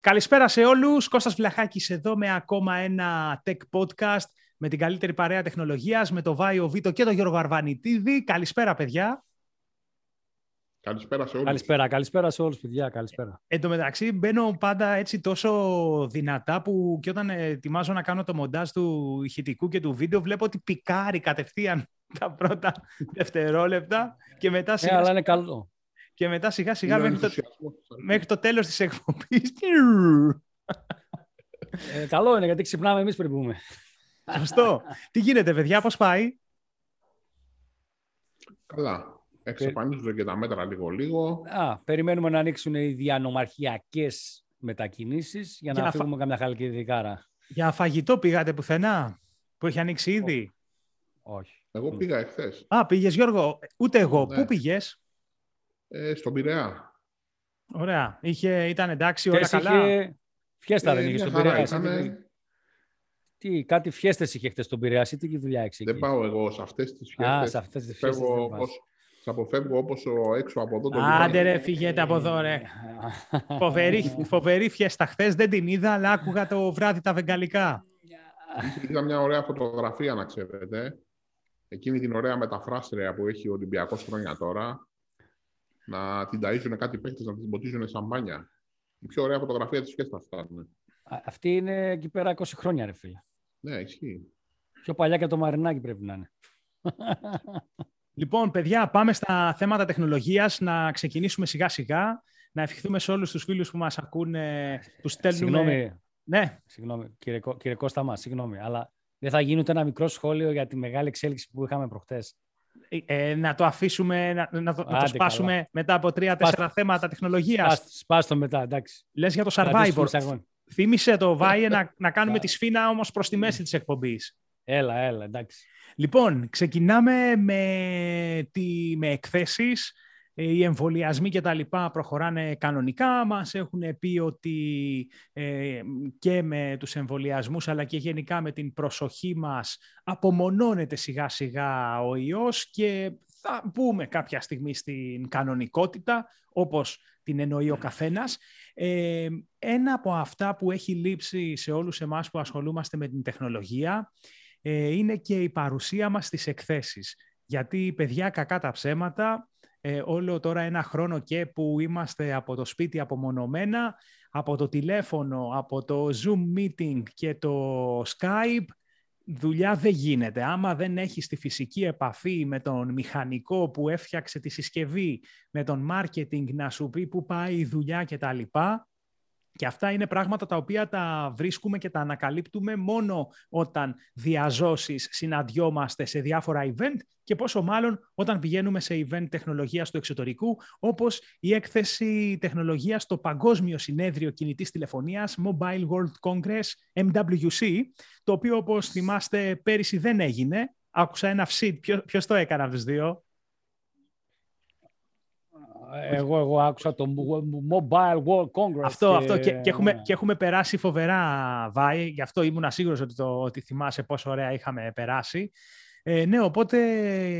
Καλησπέρα σε όλους. Κώστας Βλαχάκης εδώ με ακόμα ένα tech podcast με την καλύτερη παρέα τεχνολογίας, με το Βάιο Βίτο και τον Γιώργο Αρβανιτίδη. Καλησπέρα, παιδιά. Καλησπέρα σε όλους. Καλησπέρα, καλησπέρα σε όλους, παιδιά. Καλησπέρα. Εν τω μεταξύ, μπαίνω πάντα έτσι τόσο δυνατά που και όταν ετοιμάζω να κάνω το μοντάζ του ηχητικού και του βίντεο, βλέπω ότι πικάρει κατευθείαν τα πρώτα δευτερόλεπτα και μετά Ε, αλλά είναι καλό. Και μετά σιγά σιγά Είναι ο μέχρι το, ενθουσιασμός της αρχής. μέχρι το τέλος της εκπομπής. Ε, καλό είναι γιατί ξυπνάμε εμείς πριν πούμε. Σωστό. Τι γίνεται, παιδιά, πώς πάει; Καλά. Εξαφανίζονται και τα μέτρα λίγο-λίγο. Α, περιμένουμε να ανοίξουν οι διανομαρχιακές μετακινήσεις για να Για να φύγουμε καμιά χαλκιδικάρα. Για φαγητό πήγατε πουθενά, που έχει ανοίξει ήδη; Όχι. Εγώ πήγα εχθές Α, πήγες Γιώργο. Ούτε εγώ. Ναι. Πού πήγες; Ε, στον Πειραιά. Ωραία. Είχε, ήταν εντάξει, όλα Χθες καλά; είχε... Φιέστα δεν Ε, είχε μια στον χαρά Πειραιά. εσύ ήτανε. τι- Τι, κάτι φιέστες είχε χθες στον Πειραιά. Εσύ τι δουλειά έχεις εκεί; Δεν πάω εγώ σε αυτές τις Α, φιέστες. σε αυτές τις φιέστες Φεύγω δεν πας. όπως, τις αποφεύγω όπως ο έξω από εδώ το Άντε λιμάνι. ρε, φύγετε από εδώ ρε. Ε, Φοβερή, φοβερή φιέστα χθες. Δεν την είδα, αλλά άκουγα το βράδυ τα βεγγαλικά. Είδα μια ωραία φωτογραφία, να ξέρετε. Εκείνη την ωραία μεταφράστρια που έχει ο Ολυμπιακός χρόνια τώρα. Να την ταΐζουν κάτι παίχτες, να την ποτίζουν σαμπάνια. Η πιο ωραία φωτογραφία της φιέστας ήταν. Α, Αυτή είναι εκεί πέρα 20 χρόνια, ρε φίλε. Ναι, ισχύει. Πιο παλιά και το Μαρινάκι πρέπει να είναι. Λοιπόν, παιδιά, πάμε στα θέματα τεχνολογίας, να ξεκινήσουμε σιγά σιγά, να ευχηθούμε σε όλους τους φίλους που μας ακούνε, τους στέλνουμε... Συγγνώμη, Ναι, Συγγνώμη, κύριε, Κώ- κύριε Κώστα μας, συγγνώμη, αλλά δεν θα γίνει ούτε ένα μικρό σχόλιο για τη μεγάλη εξέλιξη που είχαμε προχτές. Ε, να το αφήσουμε, να, να, το, να το Άντε, σπάσουμε μετά από τρία-τέσσερα θέματα τεχνολογίας. Σπάς, σπάς το μετά, εντάξει. Λες για το Να Survivor. τους αγώνες. Θύμισε το Βάιε να, να κάνουμε Κα- τη σφίνα όμως προς τη μέση της εκπομπής. Έλα, έλα, εντάξει. Λοιπόν, ξεκινάμε με, τη, με εκθέσεις. Ε, Οι εμβολιασμοί και τα λοιπά προχωράνε κανονικά. Μας έχουν πει ότι ε, και με τους εμβολιασμούς αλλά και γενικά με την προσοχή μας απομονώνεται σιγά σιγά ο ιός και θα μπούμε κάποια στιγμή στην κανονικότητα όπως την εννοεί ο καθένας. Ε, ένα από αυτά που έχει λείψει σε όλους εμάς που ασχολούμαστε με την τεχνολογία ε, είναι και η παρουσία μας στις εκθέσεις. Γιατί, παιδιά, κακά τα ψέματα, ε, όλο τώρα ένα χρόνο και που είμαστε από το σπίτι απομονωμένα, από το τηλέφωνο, από το Zoom meeting και το Skype, δουλειά δεν γίνεται. Άμα δεν έχεις τη φυσική επαφή με τον μηχανικό που έφτιαξε τη συσκευή, με τον marketing να σου πει που πάει η δουλειά και τα λοιπά, και αυτά είναι πράγματα τα οποία τα βρίσκουμε και τα ανακαλύπτουμε μόνο όταν διαζώσεις συναντιόμαστε σε διάφορα event και πόσο μάλλον όταν πηγαίνουμε σε event τεχνολογίας του εξωτερικού, όπως η έκθεση τεχνολογίας στο Παγκόσμιο Συνέδριο Κινητής Τηλεφωνίας Mobile World Congress MWC, το οποίο όπως θυμάστε πέρυσι δεν έγινε. Άκουσα ένα φσιτ. Ποιο, ποιος το έκανε από τους δύο; Εγώ, εγώ άκουσα το Mobile World Congress. Αυτό, αυτό. Και, και, έχουμε, και έχουμε περάσει φοβερά, Βάη. Γι' αυτό ήμουν σίγουρος ότι, το, ότι θυμάσαι πόσο ωραία είχαμε περάσει. Ε, ναι, οπότε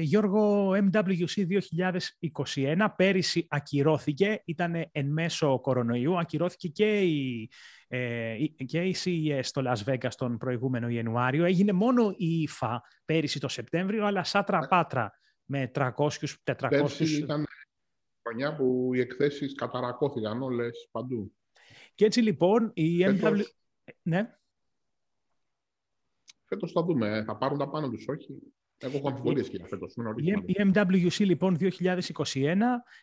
Γιώργο MWC 2021 πέρυσι ακυρώθηκε, ήταν εν μέσω κορονοϊού, ακυρώθηκε και η, ε, η- και η CES στο Las Vegas τον προηγούμενο Ιανουάριο. Έγινε μόνο η IFA πέρυσι το Σεπτέμβριο, αλλά σαν τραπάτρα με 300-400... Πέρσι ήταν χρονιά που οι εκθέσεις καταρακώθηκαν όλες παντού. Και έτσι λοιπόν η MW... Φέτος, Ναι. φέτος θα δούμε. Θα πάρουν τα πάνω τους, όχι. Εγώ έχω αμφιβολίες και για φέτος. είναι νωρίς Η, να η MWC λοιπόν 2021,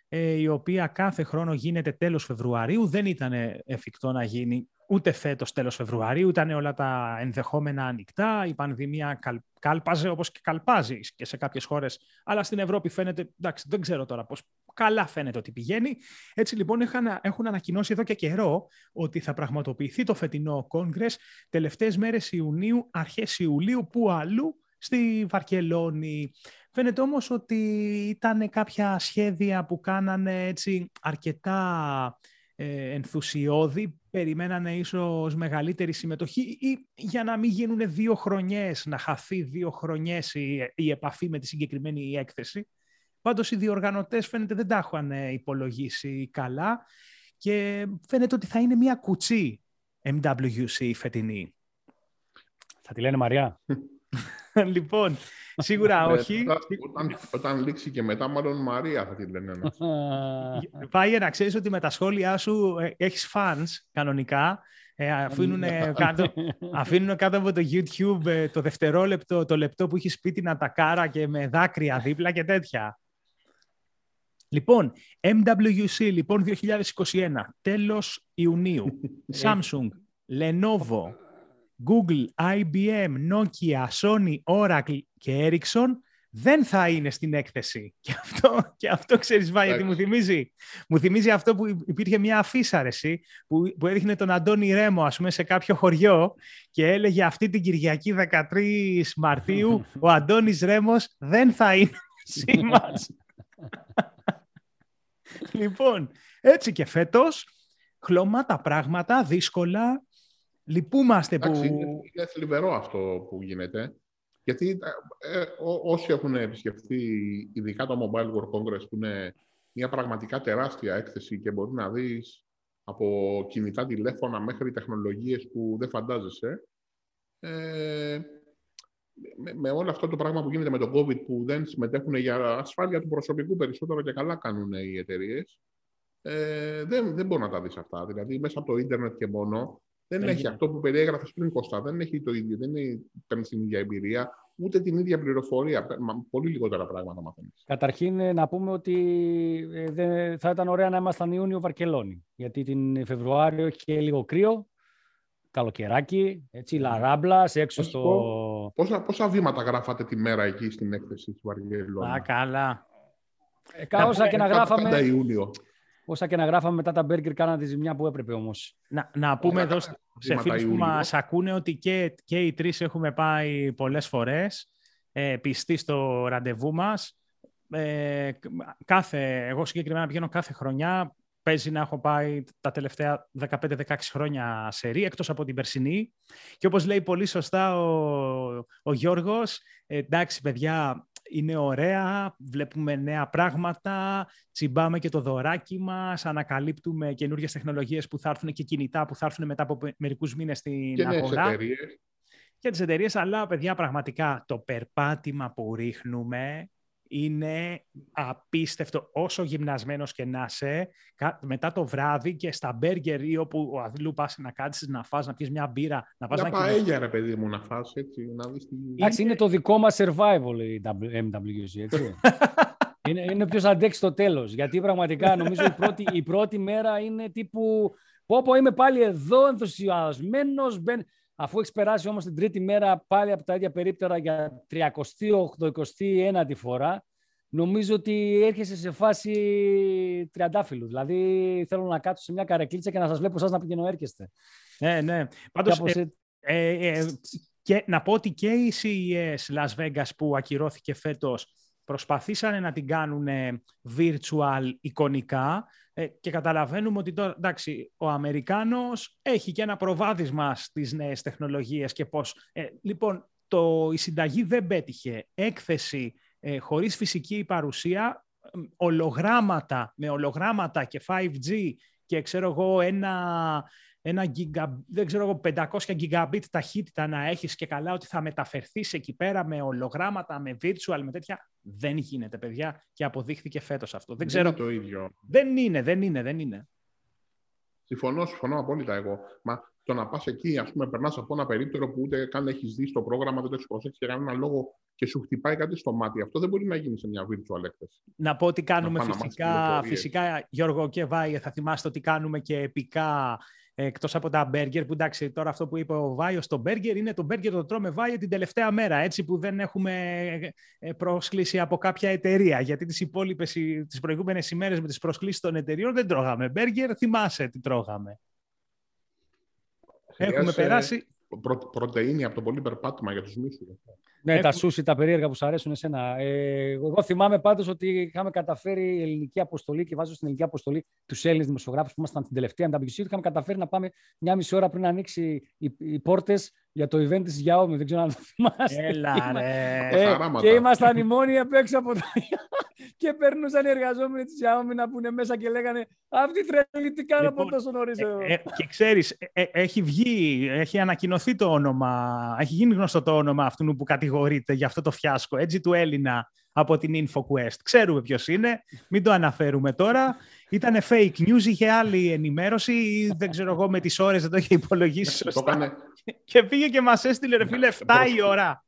ε, η οποία κάθε χρόνο γίνεται τέλος Φεβρουαρίου, δεν ήταν εφικτό να γίνει ούτε φέτος τέλος Φεβρουαρίου, ήταν όλα τα ενδεχόμενα ανοιχτά, η πανδημία καλ, κάλπαζε όπως και καλπάζεις και σε κάποιες χώρες, αλλά στην Ευρώπη φαίνεται, εντάξει δεν ξέρω τώρα πώς, καλά φαίνεται ότι πηγαίνει. Έτσι λοιπόν είχαν, έχουν ανακοινώσει εδώ και καιρό ότι θα πραγματοποιηθεί το φετινό Congress τελευταίες μέρες Ιουνίου, αρχές Ιουλίου, που αλλού στη Βαρκελόνη. Φαίνεται όμως ότι ήταν κάποια σχέδια που κάνανε έτσι αρκετά ε, ενθουσιώδη, περιμένανε ίσως μεγαλύτερη συμμετοχή ή για να μην γίνουν δύο χρονιές, να χαθεί δύο χρονιές η, η επαφή με τη συγκεκριμένη έκθεση. Πάντως οι διοργανωτές φαίνεται δεν τα έχουν υπολογίσει καλά και φαίνεται ότι θα είναι μια κουτσή MWC φετινή. Θα τη λένε Μαριά. λοιπόν, σίγουρα Ναι, όχι. Όταν, όταν λήξει και μετά, μάλλον Μαρία θα τη λένε. ναι. Πάει να ξέρεις ότι με τα σχόλιά σου ε, έχεις fans κανονικά. Ε, αφήνουν, κάτω, αφήνουν κάτω από το YouTube ε, το δευτερόλεπτο, το λεπτό που έχεις σπίτι να τα κάρα και με δάκρυα δίπλα και τέτοια. Λοιπόν, MWC, λοιπόν, 2021, τέλος Ιουνίου. Samsung, Lenovo, Google, IBM, Nokia, Sony, Oracle και Ericsson δεν θα είναι στην έκθεση. Και αυτό, και αυτό ξέρεις Βάη, γιατί μου θυμίζει. Μου θυμίζει αυτό που υπήρχε μια αφίσα, ρε, εσύ, που, που έδειχνε τον Αντώνη Ρέμο, ας πούμε, σε κάποιο χωριό και έλεγε αυτή την Κυριακή 13 Μαρτίου ο Αντώνης Ρέμος δεν θα είναι μαζί μας. λοιπόν, έτσι και φέτος, χλωμά τα πράγματα, δύσκολα, λυπούμαστε που... Εντάξει, είναι, είναι θλιβερό αυτό που γίνεται. Γιατί ε, ό, όσοι έχουν επισκεφθεί, ειδικά το Mobile World Congress, που είναι μια πραγματικά τεράστια έκθεση και μπορεί να δεις από κινητά τηλέφωνα μέχρι τεχνολογίες που δεν φαντάζεσαι, ε, με, με όλο αυτό το πράγμα που γίνεται με το COVID που δεν συμμετέχουν για ασφάλεια του προσωπικού περισσότερο και καλά κάνουν οι εταιρείες. Ε, δεν, δεν μπορεί να τα δεις αυτά. Δηλαδή, μέσα από το ίντερνετ και μόνο, δεν Δεν έχει γίνεται. αυτό που περιέγραφε πριν Κώστα. Δεν έχει το ίδιο, δεν είναι, παίρνεις την ίδια εμπειρία, ούτε την ίδια πληροφορία. Παι- μα- Πολύ λιγότερα πράγματα μαθαίνεις. Καταρχήν ε, να πούμε ότι ε, δεν- θα ήταν ωραία να ήμασταν Ιούνιο Βαρκελόνη. Γιατί την Φεβρουάριο έχει και λίγο κρύο, καλοκαιράκι, έτσι, λαράμπλα, έξω Να σου στο... Πόσα, πόσα βήματα γράφατε τη μέρα εκεί στην έκθεση του Βαργελόνη. Α, καλά. Ε, κα- όσα, και να Πάντα γράφαμε, Ιούνιο. Όσα και να γράφαμε μετά τα μπέργκερ κάναν τη ζημιά που έπρεπε όμως. Να, να πούμε Όλα εδώ τα σε βήματα φίλους που Ιούλιο. μας ακούνε ότι και, και οι τρεις έχουμε πάει πολλές φορές ε, πιστοί στο ραντεβού μας. Ε, κάθε, εγώ συγκεκριμένα πηγαίνω κάθε χρονιά. Παίζει να έχω πάει τα τελευταία 15-16 χρόνια σε ρί, εκτός από την περσινή. Και όπως λέει πολύ σωστά ο, ο Γιώργος, ε, εντάξει παιδιά, είναι ωραία, βλέπουμε νέα πράγματα, τσιμπάμε και το δωράκι μας, ανακαλύπτουμε καινούργιες τεχνολογίες που θα έρθουν και κινητά που θα έρθουν μετά από μερικούς μήνες στην Και νέες αγορά εταιρείες. και τις εταιρείες, αλλά παιδιά πραγματικά το περπάτημα που ρίχνουμε είναι απίστευτο όσο γυμνασμένος και να είσαι κα- μετά το βράδυ και στα μπέργκερ ή όπου ο Αδλού πας να κάτσεις να φας, να πιεις μια μπύρα, να πας Μια να κοιμηθείς. παέλια, ρε παιδί μου, να φας έτσι, να δεις τι... Εντάξει, είναι το δικό μας survival η MWC, έτσι. είναι, είναι ποιος αντέξει το τέλος. Γιατί πραγματικά νομίζω η πρώτη, η πρώτη μέρα είναι τύπου πω πω είμαι πάλι εδώ ενθουσιασμένος. μπεν- Αφού έχεις περάσει όμως την τρίτη μέρα πάλι από τα ίδια περίπτερα για 38-21η φορά, νομίζω ότι έρχεσαι σε φάση τριαντάφυλλου. Δηλαδή θέλω να κάτσω σε μια καρεκλίτσα και να σας βλέπω εσάς να πηγαίνω έρχεστε. Ναι, ναι. Πάντως, Κάπως ε, έτσι. Ε, ε, και να πω ότι και η CES Las Vegas που ακυρώθηκε φέτος προσπαθήσανε να την κάνουν ε, virtual εικονικά ε, και καταλαβαίνουμε ότι τώρα, εντάξει, ο Αμερικάνος έχει και ένα προβάδισμα στις νέες τεχνολογίες και πώς... ε, λοιπόν, το, η συνταγή δεν πέτυχε. Έκθεση ε, χωρίς φυσική παρουσία, ε, ολογράμματα, με ολογράμματα και 5G και ξέρω εγώ ένα ένα γιγα, δεν ξέρω εγώ, 500 gigabit ταχύτητα να έχεις και καλά ότι θα μεταφερθείς εκεί πέρα με ολογράμματα, με virtual, με τέτοια. Δεν γίνεται, παιδιά, και αποδείχθηκε φέτος αυτό. Δεν ξέρω. είναι το ίδιο. Δεν είναι, δεν είναι, δεν είναι. Συμφωνώ, συμφωνώ απόλυτα εγώ. Μα το να πας εκεί, ας πούμε, περνάς από ένα περίπτερο που ούτε καν έχεις δει στο πρόγραμμα, δεν το έχεις προσέξει για κανένα λόγο και σου χτυπάει κάτι στο μάτι. Αυτό δεν μπορεί να γίνει σε μια virtual έκθεση. Να πω ότι κάνουμε Να πάνε να φυσικά, μάθεις πληροφορίες. φυσικά, Γιώργο και Βάιε, θα θυμάστε ότι κάνουμε και επικά ε, εκτός από τα μπέργκερ, που εντάξει τώρα αυτό που είπε ο Βάιος στο μπέργκερ είναι το μπέργκερ το τρώμε Βάιε την τελευταία μέρα, έτσι που δεν έχουμε ε, πρόσκληση από κάποια εταιρεία, γιατί τις υπόλοιπες, οι- τις προηγούμενες ημέρες με τις προσκλήσεις των εταιρείων δεν τρώγαμε μπέργκερ, θυμάσαι τι τρώγαμε. Έχουμε Χρειάζεσαι περάσει... Προ, πρωτεΐνη από το πολύ περπάτημα για τους μίσους. Ναι, Έχουμε- τα σούσι, τα περίεργα που σου αρέσουν εσένα. Ε, εγώ θυμάμαι πάντως ότι είχαμε καταφέρει η ελληνική αποστολή και βάζω στην ελληνική αποστολή τους Έλληνες δημοσιογράφους που ήμασταν την τελευταία MWC. Είχαμε καταφέρει να πάμε μια μισή ώρα πριν ανοίξει οι, οι πόρτες για το event της Xiaomi, δεν ξέρω αν το θυμάστε. Έλα ρε. Τα Ε, χαράματα. και ήμασταν οι μόνοι απ' έξω από το... και περνούσαν οι εργαζόμενοι της Xiaomi να πούνε μέσα και λέγανε «Αυτή τρελή τι κάνω Λοιπόν, από τόσο νωρίς εδώ». Ε, ε, και ξέρεις, ε, ε, έχει βγει, έχει ανακοινωθεί το όνομα, έχει γίνει γνωστό το όνομα αυτού που κατηγορείται για αυτό το φιάσκο, έτσι του Έλληνα από την InfoQuest. Ξέρουμε ποιος είναι, μην το αναφέρουμε τώρα. Ήταν fake news, είχε άλλη ενημέρωση ή δεν ξέρω εγώ με τις ώρες δεν το είχε υπολογίσει Το σωστά. έκανε Και πήγε και μας έστειλε ρε φίλε 7 η ώρα.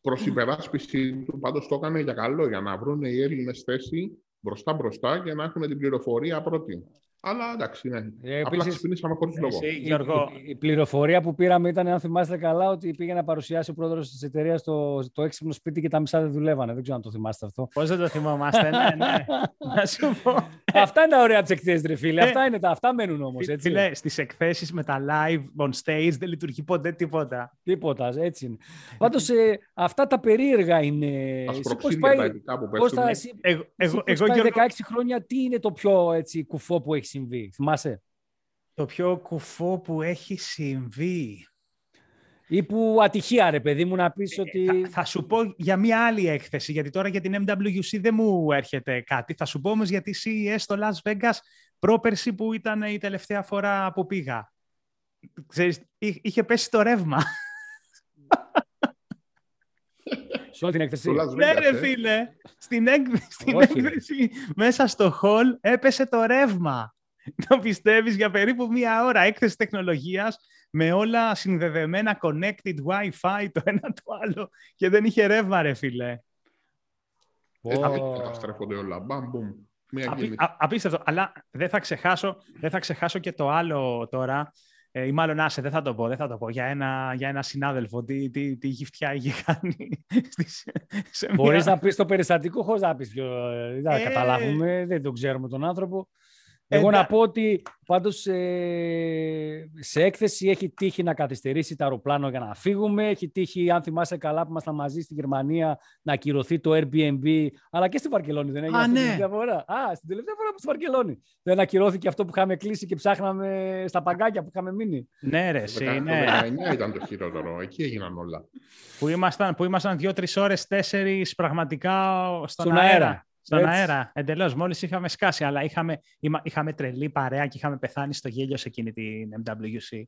προς υπεράσπιση του, πάντως το έκανε για καλό, για να βρουν οι Έλληνες θέση μπροστά-μπροστά και να έχουν την πληροφορία πρώτη. Αλλά εντάξει, ναι. Ε, Απλά επίσης, ξυπνήσαμε χωρίς λόγο. Εσύ, Η, Γιώργο, η- η πληροφορία που πήραμε ήταν, αν θυμάστε καλά, ότι πήγε να παρουσιάσει ο πρόεδρος της εταιρείας το, το έξυπνο σπίτι και τα μισά δεν δουλεύανε. Δεν ξέρω αν το θυμάστε αυτό. πώς δεν το θυμόμαστε, ναι, ναι. Να σου πω. αυτά είναι τα ωραία της εκθέσει, ρε φίλε. Ε, αυτά, είναι τα, αυτά μένουν όμως. Φι- Φίλε, στις εκθέσεις με τα live on stage δεν λειτουργεί ποτέ τίποτα. Τίποτα, έτσι είναι. Πάντως, αυτά τα περίεργα είναι. Τα Εσύ πώς σπροξίδια πάει, τα ειδικά που πώς θα, πέφτουν. εσύ, Εγώ, εσύ εγώ, πώς εγώ πάει Γιώργο, 16 χρόνια, τι είναι το πιο έτσι, κουφό που έχεις συμβεί. Θυμάσαι; το πιο κουφό που έχει συμβεί. Ή που ατυχία, ρε παιδί μου, να πεις ότι. Ε, Θα, θα σου πω για μία άλλη έκθεση, γιατί τώρα για την MWC δεν μου έρχεται κάτι. Θα σου πω όμως για τη CES στο Las Vegas πρόπερση που ήταν η τελευταία φορά που πήγα. Ξέρεις, εί- είχε πέσει το ρεύμα. Σε όλη την έκθεση. Το Las ναι Vegas, ρε ε. φίλε, στην, έκ- στην Όχι, ρε. έκθεση μέσα στο hall έπεσε το ρεύμα. Το πιστεύεις για περίπου μία ώρα έκθεση τεχνολογίας με όλα συνδεδεμένα connected Wi-Fi το ένα το άλλο και δεν είχε ρεύμα ρε φίλε. Έτσι Ω. καταστρέφονται όλα. Μπαμ, μπουμ. Μία Απί- κίνηση. α- απίστευτο. Αλλά δεν θα, ξεχάσω, δεν θα ξεχάσω και το άλλο τώρα. Ε, ή μάλλον άσε, δεν θα το πω, δεν θα το πω. Για ένα, για ένα συνάδελφο, τι, τι, τι γυφτιά είχε κάνει. στις- σε μια- Μπορεί να πεις το περιστατικό χωρίς να πεις πιο. ε, Δεν θα Ε, καταλάβουμε, δεν τον ξέρουμε τον άνθρωπο. Ε, Εγώ εντά- να πω ότι πάντως σε έκθεση έχει τύχει να καθυστερήσει το αεροπλάνο για να φύγουμε. Έχει τύχει, αν θυμάσαι καλά, που ήμασταν μαζί στη Γερμανία να ακυρωθεί το Airbnb. Αλλά και στη Βαρκελόνη δεν έγινε Α, αυτή την ναι. τελευταία φορά. Α, στην τελευταία φορά που στη Βαρκελόνη. Δεν ακυρώθηκε αυτό που είχαμε κλείσει και ψάχναμε στα παγκάκια που είχαμε μείνει. Ναι, ρε, Το εσύ, 19 ναι. το 19 ήταν το χειρότερο. Εκεί έγιναν όλα. Που ήμασταν, που ήμασταν δύο-τρει ώρες, τέσσερις πραγματικά στον, Στον αέρα. αέρα. Στον Έτσι. αέρα. Εντελώς. Μόλις είχαμε σκάσει, αλλά είχαμε, είμα- είχαμε τρελή παρέα και είχαμε πεθάνει στο γέλιο σε εκείνη την MWC.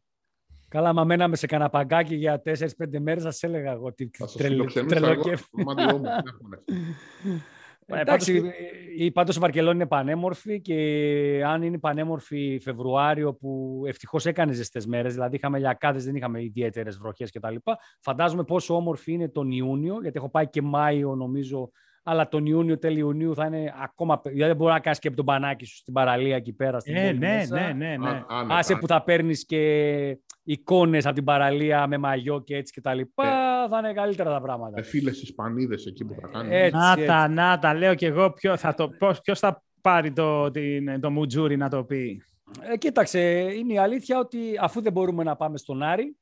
Καλά, μα μέναμε σε κανένα παγκάκι για 4-5 μέρες, σα έλεγα εγώ ότι Θα σας τρελο- φιλοξενούσα τρελό εγώ κέφι. στο δωμάτιό μου. Δεν έχω νεύση. Ε, Εντάξει, πάντως- η, πάντως η Βαρκελόνη είναι πανέμορφη και αν είναι πανέμορφη Φεβρουάριο που ευτυχώς έκανε ζεστές μέρες, δηλαδή είχαμε λιακάδες, δεν είχαμε ιδιαίτερες βροχές κτλ. Φαντάζομαι πόσο όμορφη είναι τον Ιούνιο, γιατί έχω πάει και Μάιο νομίζω, αλλά τον Ιούνιο, τέλη Ιουνίου θα είναι ακόμα... πε- Δηλαδή δεν μπορεί να κάνεις και από τον πανάκι σου στην παραλία εκεί πέρα. Στην Ε, πόλη ναι, μέσα. ναι, ναι, ναι. Α- άνετα. Άσε που θα παίρνεις και εικόνες από την παραλία με μαγιό και έτσι και τα λοιπά, θα είναι καλύτερα τα πράγματα. Με φίλες Ισπανίδες εκεί που θα κάνουν. Έτσι, Να έτσι. τα, να τα, λέω κι εγώ ποιο θα το, πώς, ποιος θα πάρει το, την, το μουτζούρι να το πει. Ε, κοίταξε, είναι η αλήθεια ότι αφού δεν μπορούμε να πάμε στον Άρη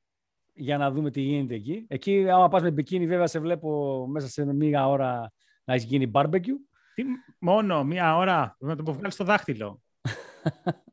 για να δούμε τι γίνεται εκεί. Εκεί, άμα πας με μπικίνι, βέβαια σε βλέπω μέσα σε μία ώρα να έχει γίνει barbecue. Τι, μόνο μία ώρα να το βγάλεις το δάχτυλο.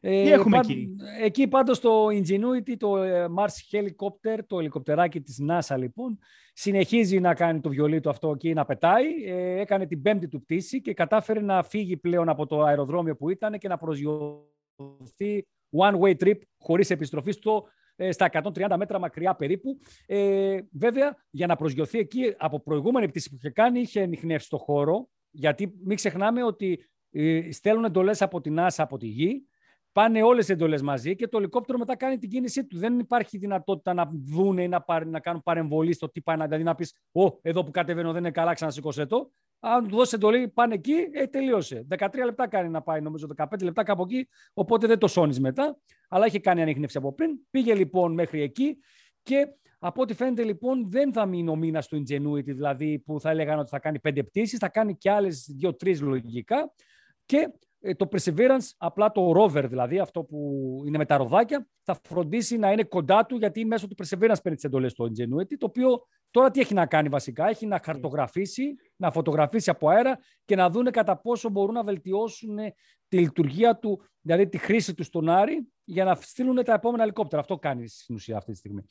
Ε, Τι έχουμε πάντ- εκεί; Εκεί πάντως το Ingenuity, το ε, Mars Helicopter, το ελικοπτεράκι της NASA λοιπόν, συνεχίζει να κάνει το βιολί του αυτό εκεί να πετάει. Ε, έκανε την πέμπτη του πτήση και κατάφερε να φύγει πλέον από το αεροδρόμιο που ήταν και να προσγειωθεί one-way trip χωρίς επιστροφή στο, ε, στα 130 μέτρα μακριά περίπου. Ε, βέβαια, για να προσγειωθεί εκεί από προηγούμενη πτήση που είχε κάνει, είχε ανοιχνεύσει το χώρο, γιατί μην ξεχνάμε ότι ε, στέλνουν εντολές από την NASA από τη γη, πάνε όλες οι εντολές μαζί και το ελικόπτερο μετά κάνει την κίνησή του. Δεν υπάρχει δυνατότητα να δούνε ή να, πάρ- να κάνουν παρεμβολή στο τι πάει να. Δηλαδή να πεις: Ω, εδώ που κατεβαίνω δεν είναι καλά, ξανασηκώσέ το. Αν του δώσει εντολή, πάνε εκεί, ε, τελείωσε. 13 λεπτά κάνει να πάει, νομίζω 15 λεπτά κάπου εκεί. Οπότε δεν το σώνεις μετά. Αλλά είχε κάνει ανείχνευση από πριν. Πήγε λοιπόν μέχρι εκεί και από ό,τι φαίνεται λοιπόν δεν θα μείνει ο μήνας του Ingenuity, δηλαδή που θα έλεγαν ότι θα κάνει πέντε πτήσεις, θα κάνει και άλλες δύο-τρεις λογικά. Και ε, το Perseverance, απλά το rover δηλαδή, αυτό που είναι με τα ροδάκια, θα φροντίσει να είναι κοντά του γιατί μέσω του Perseverance παίρνει τις εντολές του Ingenuity, το οποίο τώρα τι έχει να κάνει βασικά, έχει να χαρτογραφήσει, να φωτογραφίσει από αέρα και να δούνε κατά πόσο μπορούν να βελτιώσουν τη λειτουργία του, δηλαδή τη χρήση του στον Άρη για να στείλουν τα επόμενα ελικόπτερα. Αυτό κάνει στην ουσία αυτή τη στιγμή.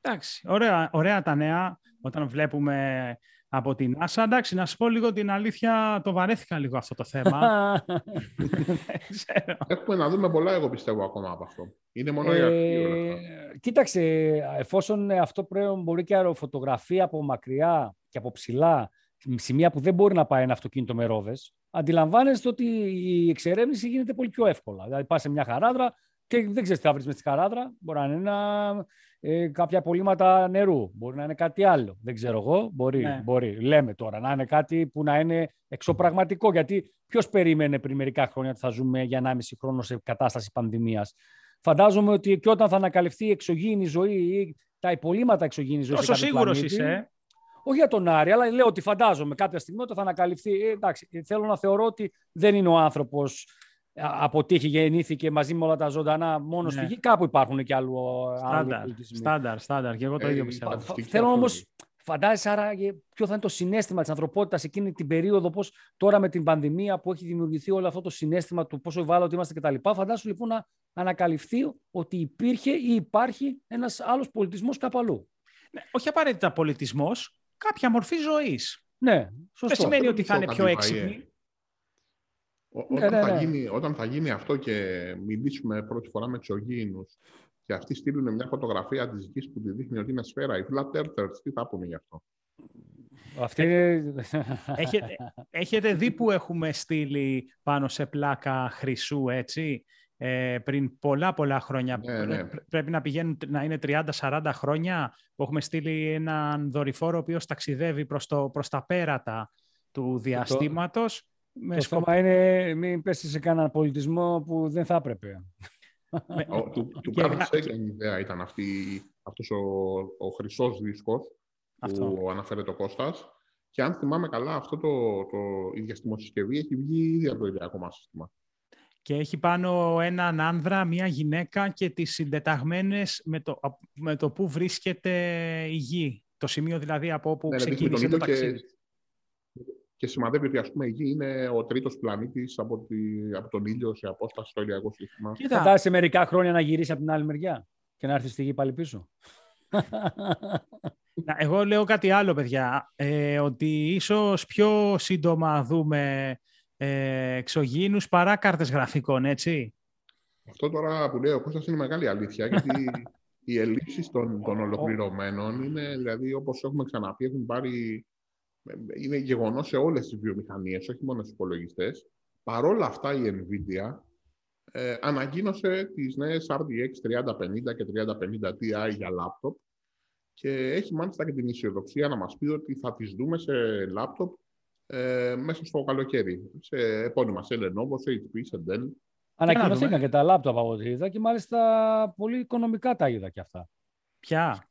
Εντάξει, ωραία, ωραία τα νέα όταν βλέπουμε από την NASA. Εντάξει, να σου πω λίγο την αλήθεια, το βαρέθηκα λίγο αυτό το θέμα. Έχουμε να δούμε πολλά, εγώ πιστεύω, ακόμα από αυτό. Είναι μόνο η αρχή. Ε, κοίταξε, εφόσον αυτό πρέπει μπορεί και αεροφωτογραφία από μακριά και από ψηλά, σημεία που δεν μπορεί να πάει ένα αυτοκίνητο με ρόδες, αντιλαμβάνεστε ότι η εξερεύνηση γίνεται πολύ πιο εύκολα. Δηλαδή, πας σε μια χαράδρα και δεν ξέρεις τι θα βρεις μες στη χαράδρα. Μπορεί να είναι ένα, ε, κάποια απολύματα νερού, μπορεί να είναι κάτι άλλο. Δεν ξέρω εγώ. Μπορεί, ναι. μπορεί. Λέμε τώρα να είναι κάτι που να είναι εξωπραγματικό. Γιατί ποιος περίμενε πριν μερικά χρόνια ότι θα ζούμε για 1,5 χρόνο σε κατάσταση πανδημίας; Φαντάζομαι ότι και όταν θα ανακαλυφθεί η εξωγήινη ζωή ή τα υπολείμματα εξωγήινης ζωής. Όσο σίγουρος είσαι. Ε; Όχι για τον Άρη, αλλά λέω ότι φαντάζομαι κάποια στιγμή ότι θα ανακαλυφθεί. Ε, εντάξει, θέλω να θεωρώ ότι δεν είναι ο άνθρωπος από τύχη γεννήθηκε μαζί με όλα τα ζωντανά μόνο ναι. στη γη. Κάπου υπάρχουν και άλλου στάνταρ, στάνταρ, στάνταρ. Και εγώ το ε, ίδιο πιστεύω. Θέλω όμως, φαντάζεσαι άρα ποιο θα είναι το συνέστημα της ανθρωπότητας εκείνη την περίοδο, πώς τώρα με την πανδημία που έχει δημιουργηθεί όλο αυτό το συνέστημα του πόσο ευάλωτοι είμαστε κτλ. Φαντάσου λοιπόν να ανακαλυφθεί ότι υπήρχε ή υπάρχει ένας άλλος πολιτισμός κάπου αλλού. Ναι, όχι απαραίτητα πολιτισμός, κάποια μορφή ζωής. Ναι, σωστό. Δεν σημαίνει ότι θα είναι πιο έξυπνη. Ναι, όταν, ναι, θα ναι. Γίνει, όταν θα γίνει αυτό και μιλήσουμε πρώτη φορά με εξωγήινους και αυτοί στείλουν μια φωτογραφία της γης που τη δείχνει ότι είναι σφαίρα, οι flat earthers, τι θα πούνε γι' αυτό; Αυτή... έχετε, έχετε δει που έχουμε στείλει πάνω σε πλάκα χρυσού, έτσι, ε, πριν πολλά πολλά χρόνια; Ναι, Πρέπει να πηγαίνουν να είναι 30-40 χρόνια που έχουμε στείλει έναν δορυφόρο ο οποίος ταξιδεύει προς, το, προς τα πέρατα του διαστήματος. Με το θέμα είναι μην πέσεις σε κανέναν πολιτισμό που δεν θα έπρεπε. Ο, του του Carl ιδέα ήταν αυτή, αυτός ο, ο χρυσός δίσκος που αναφέρεται ο Κώστας. Και αν θυμάμαι καλά, αυτό το, το, η διαστημοσυσκευή έχει βγει ήδη από το ιδεακό μας σύστημα. Και έχει πάνω έναν άνδρα, μία γυναίκα και τις συντεταγμένες με το, με το που βρίσκεται η γη. Το σημείο δηλαδή από όπου ναι, ξεκίνησε το ταξίδι και σημαδεύει ότι ας πούμε, η Γη είναι ο τρίτος πλανήτης από, τη, από τον ήλιο σε απόσταση στο ηλιακό σύστημα. Κοίτα. Φαντάζεσαι μερικά χρόνια να γυρίσει από την άλλη μεριά και να έρθει στη Γη πάλι πίσω. Εγώ λέω κάτι άλλο, παιδιά. Ε, ότι ίσως πιο σύντομα δούμε ε, εξωγήινους παρά κάρτες γραφικών, έτσι. Αυτό τώρα που λέει ο Κώστας είναι μεγάλη αλήθεια, γιατί οι ελλείψεις των, των ολοκληρωμένων είναι, δηλαδή, όπως έχουμε ξαναπεί, έχουν πάρει είναι γεγονός σε όλες τις βιομηχανίες, όχι μόνο στους υπολογιστές. Παρόλα αυτά η NVIDIA ε, ανακοίνωσε τις νέες RDX 3050 και 3050 Ti για λάπτοπ και έχει μάλιστα και την αισιοδοξία να μας πει ότι θα τις δούμε σε λάπτοπ ε, μέσα στο καλοκαίρι, σε επώνυμα, σε Lenovo, σε HP, σε Dell. Ανακοινωθήκαν και τα λάπτοπ από ό,τι είδα και μάλιστα πολύ οικονομικά τα είδα και αυτά. Ποια;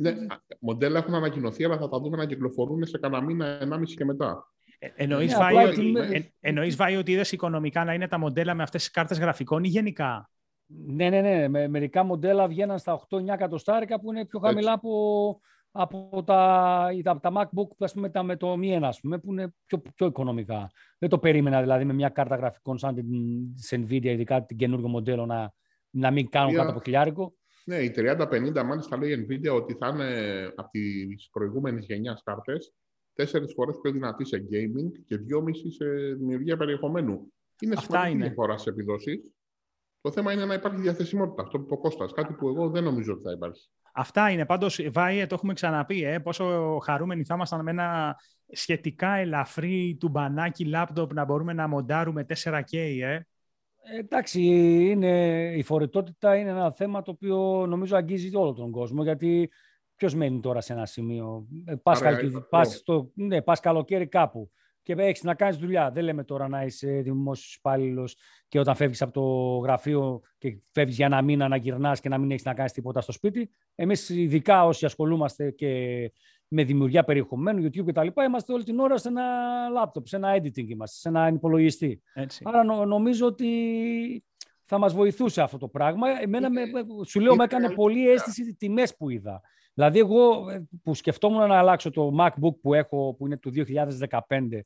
Ναι, μοντέλα έχουν ανακοινωθεί, αλλά θα τα δούμε να κυκλοφορούν σε κανένα μήνα, ενάμιση και μετά. Ε, εννοείς, ναι, βάει, ότι, εννοείς βάει ότι είδες οικονομικά να είναι τα μοντέλα με αυτές τις κάρτες γραφικών ή γενικά; Ναι, ναι, ναι. Με, μερικά μοντέλα βγαίναν στα 8-9 εκατοστάρικα που είναι πιο χαμηλά από, από τα, τα, τα MacBook ας πούμε, τα, με το Mi 1, ας πούμε, που είναι πιο, πιο οικονομικά. Δεν το περίμενα δηλαδή με μια κάρτα γραφικών σαν την Nvidia, ειδικά την καινούργιο μοντέλο, να, να μην κάνουν κάτω από χιλιάρικο. Ναι, η 3050 μάλιστα λέει η Nvidia ότι θα είναι από τις προηγούμενες γενιάς κάρτες τέσσερις φορές πιο δυνατή σε gaming και δυόμιση σε δημιουργία περιεχομένου. Είναι σημαντική διαφορά σε επιδόσεις. Το θέμα είναι να υπάρχει διαθεσιμότητα. Αυτό που είπε ο Κώστας, κάτι που εγώ δεν νομίζω ότι θα υπάρχει. Αυτά είναι. Πάντως, Βάιε, το έχουμε ξαναπεί. Ε, πόσο χαρούμενοι θα ήμασταν με ένα σχετικά ελαφρύ του μπανάκι λάπτοπ να μπορούμε να μοντάρουμε 4K. Ε. Εντάξει, είναι, η φορητότητα είναι ένα θέμα το οποίο νομίζω αγγίζει όλο τον κόσμο, γιατί ποιος μένει τώρα σε ένα σημείο; Ε, πας, πας, το, ναι, πας καλοκαίρι κάπου και έχεις να κάνεις δουλειά. Δεν λέμε τώρα να είσαι δημόσιος υπάλληλος και όταν φεύγεις από το γραφείο και φεύγεις για ένα μήνα να γυρνάς και να μην έχεις να κάνεις τίποτα στο σπίτι. Εμείς ειδικά όσοι ασχολούμαστε και με δημιουργία περιεχομένου, YouTube κτλ. Είμαστε όλη την ώρα σε ένα λάπτοπ, σε ένα editing είμαστε, σε ένα υπολογιστή. Έτσι. Άρα νομίζω ότι θα μας βοηθούσε αυτό το πράγμα. Εμένα, με, σου λέω, με έκανε πολύ αίσθηση οι τιμές που είδα. Δηλαδή, εγώ ε, που σκεφτόμουν να αλλάξω το MacBook που έχω, που είναι του 2015,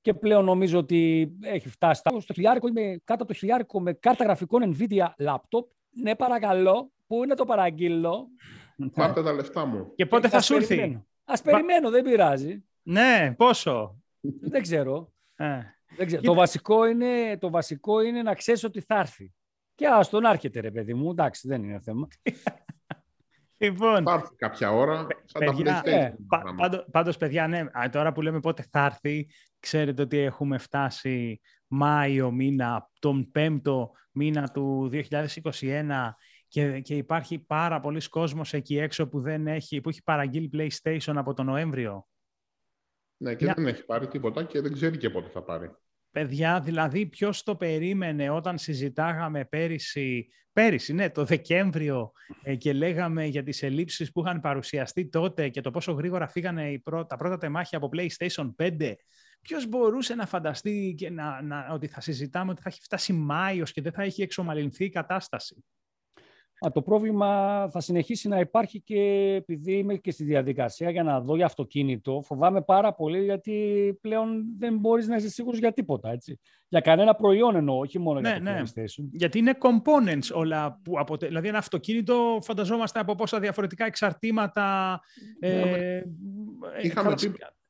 και πλέον νομίζω ότι έχει φτάσει στο χιλιάρικο, είμαι κάτω από το χιλιάρικο με κάρτα γραφικών NVIDIA laptop. Ναι, παρακαλώ, πού είναι το παραγγείλω; Πάρτε τα λεφτά μου. Και πότε θα σου έρθει; Α περιμένω, δεν πειράζει. Ναι, πόσο; δεν ξέρω. Ε. Δεν ξέρω. Το, βασικό είναι, το βασικό είναι να ξέρεις ότι θα έρθει. Και α τον άρχεται, ρε παιδί μου. Εντάξει, δεν είναι θέμα. Λοιπόν, θα έρθει κάποια ώρα, σαν παιδιά, τα ε, πάντως, παιδιά, ναι, τώρα που λέμε πότε θα έρθει, ξέρετε ότι έχουμε φτάσει Μάιο μήνα, τον πέμπτο μήνα του 2021 και, και υπάρχει πάρα πολλοί κόσμος εκεί έξω που, δεν έχει, που έχει παραγγείλει PlayStation από τον Νοέμβριο. Ναι, και δεν έχει πάρει τίποτα και δεν ξέρει και πότε θα πάρει. Παιδιά, δηλαδή ποιος το περίμενε όταν συζητάγαμε πέρυσι, πέρυσι, ναι, το Δεκέμβριο ε, και λέγαμε για τις ελλείψεις που είχαν παρουσιαστεί τότε και το πόσο γρήγορα φύγανε τα πρώτα τεμάχια από PlayStation 5. Ποιος μπορούσε να φανταστεί και να, να, ότι θα συζητάμε ότι θα έχει φτάσει Μάιος και δεν θα έχει εξομαλυνθεί η κατάσταση; Το πρόβλημα θα συνεχίσει να υπάρχει και επειδή είμαι και στη διαδικασία για να δω για αυτοκίνητο. Φοβάμαι πάρα πολύ γιατί πλέον δεν μπορείς να είσαι σίγουρος για τίποτα. Έτσι. Για κανένα προϊόν εννοώ, όχι μόνο για ναι, το ναι. PlayStation. Γιατί είναι components όλα που αποτε... Δηλαδή ένα αυτοκίνητο φανταζόμαστε από πόσα διαφορετικά εξαρτήματα ε, ε,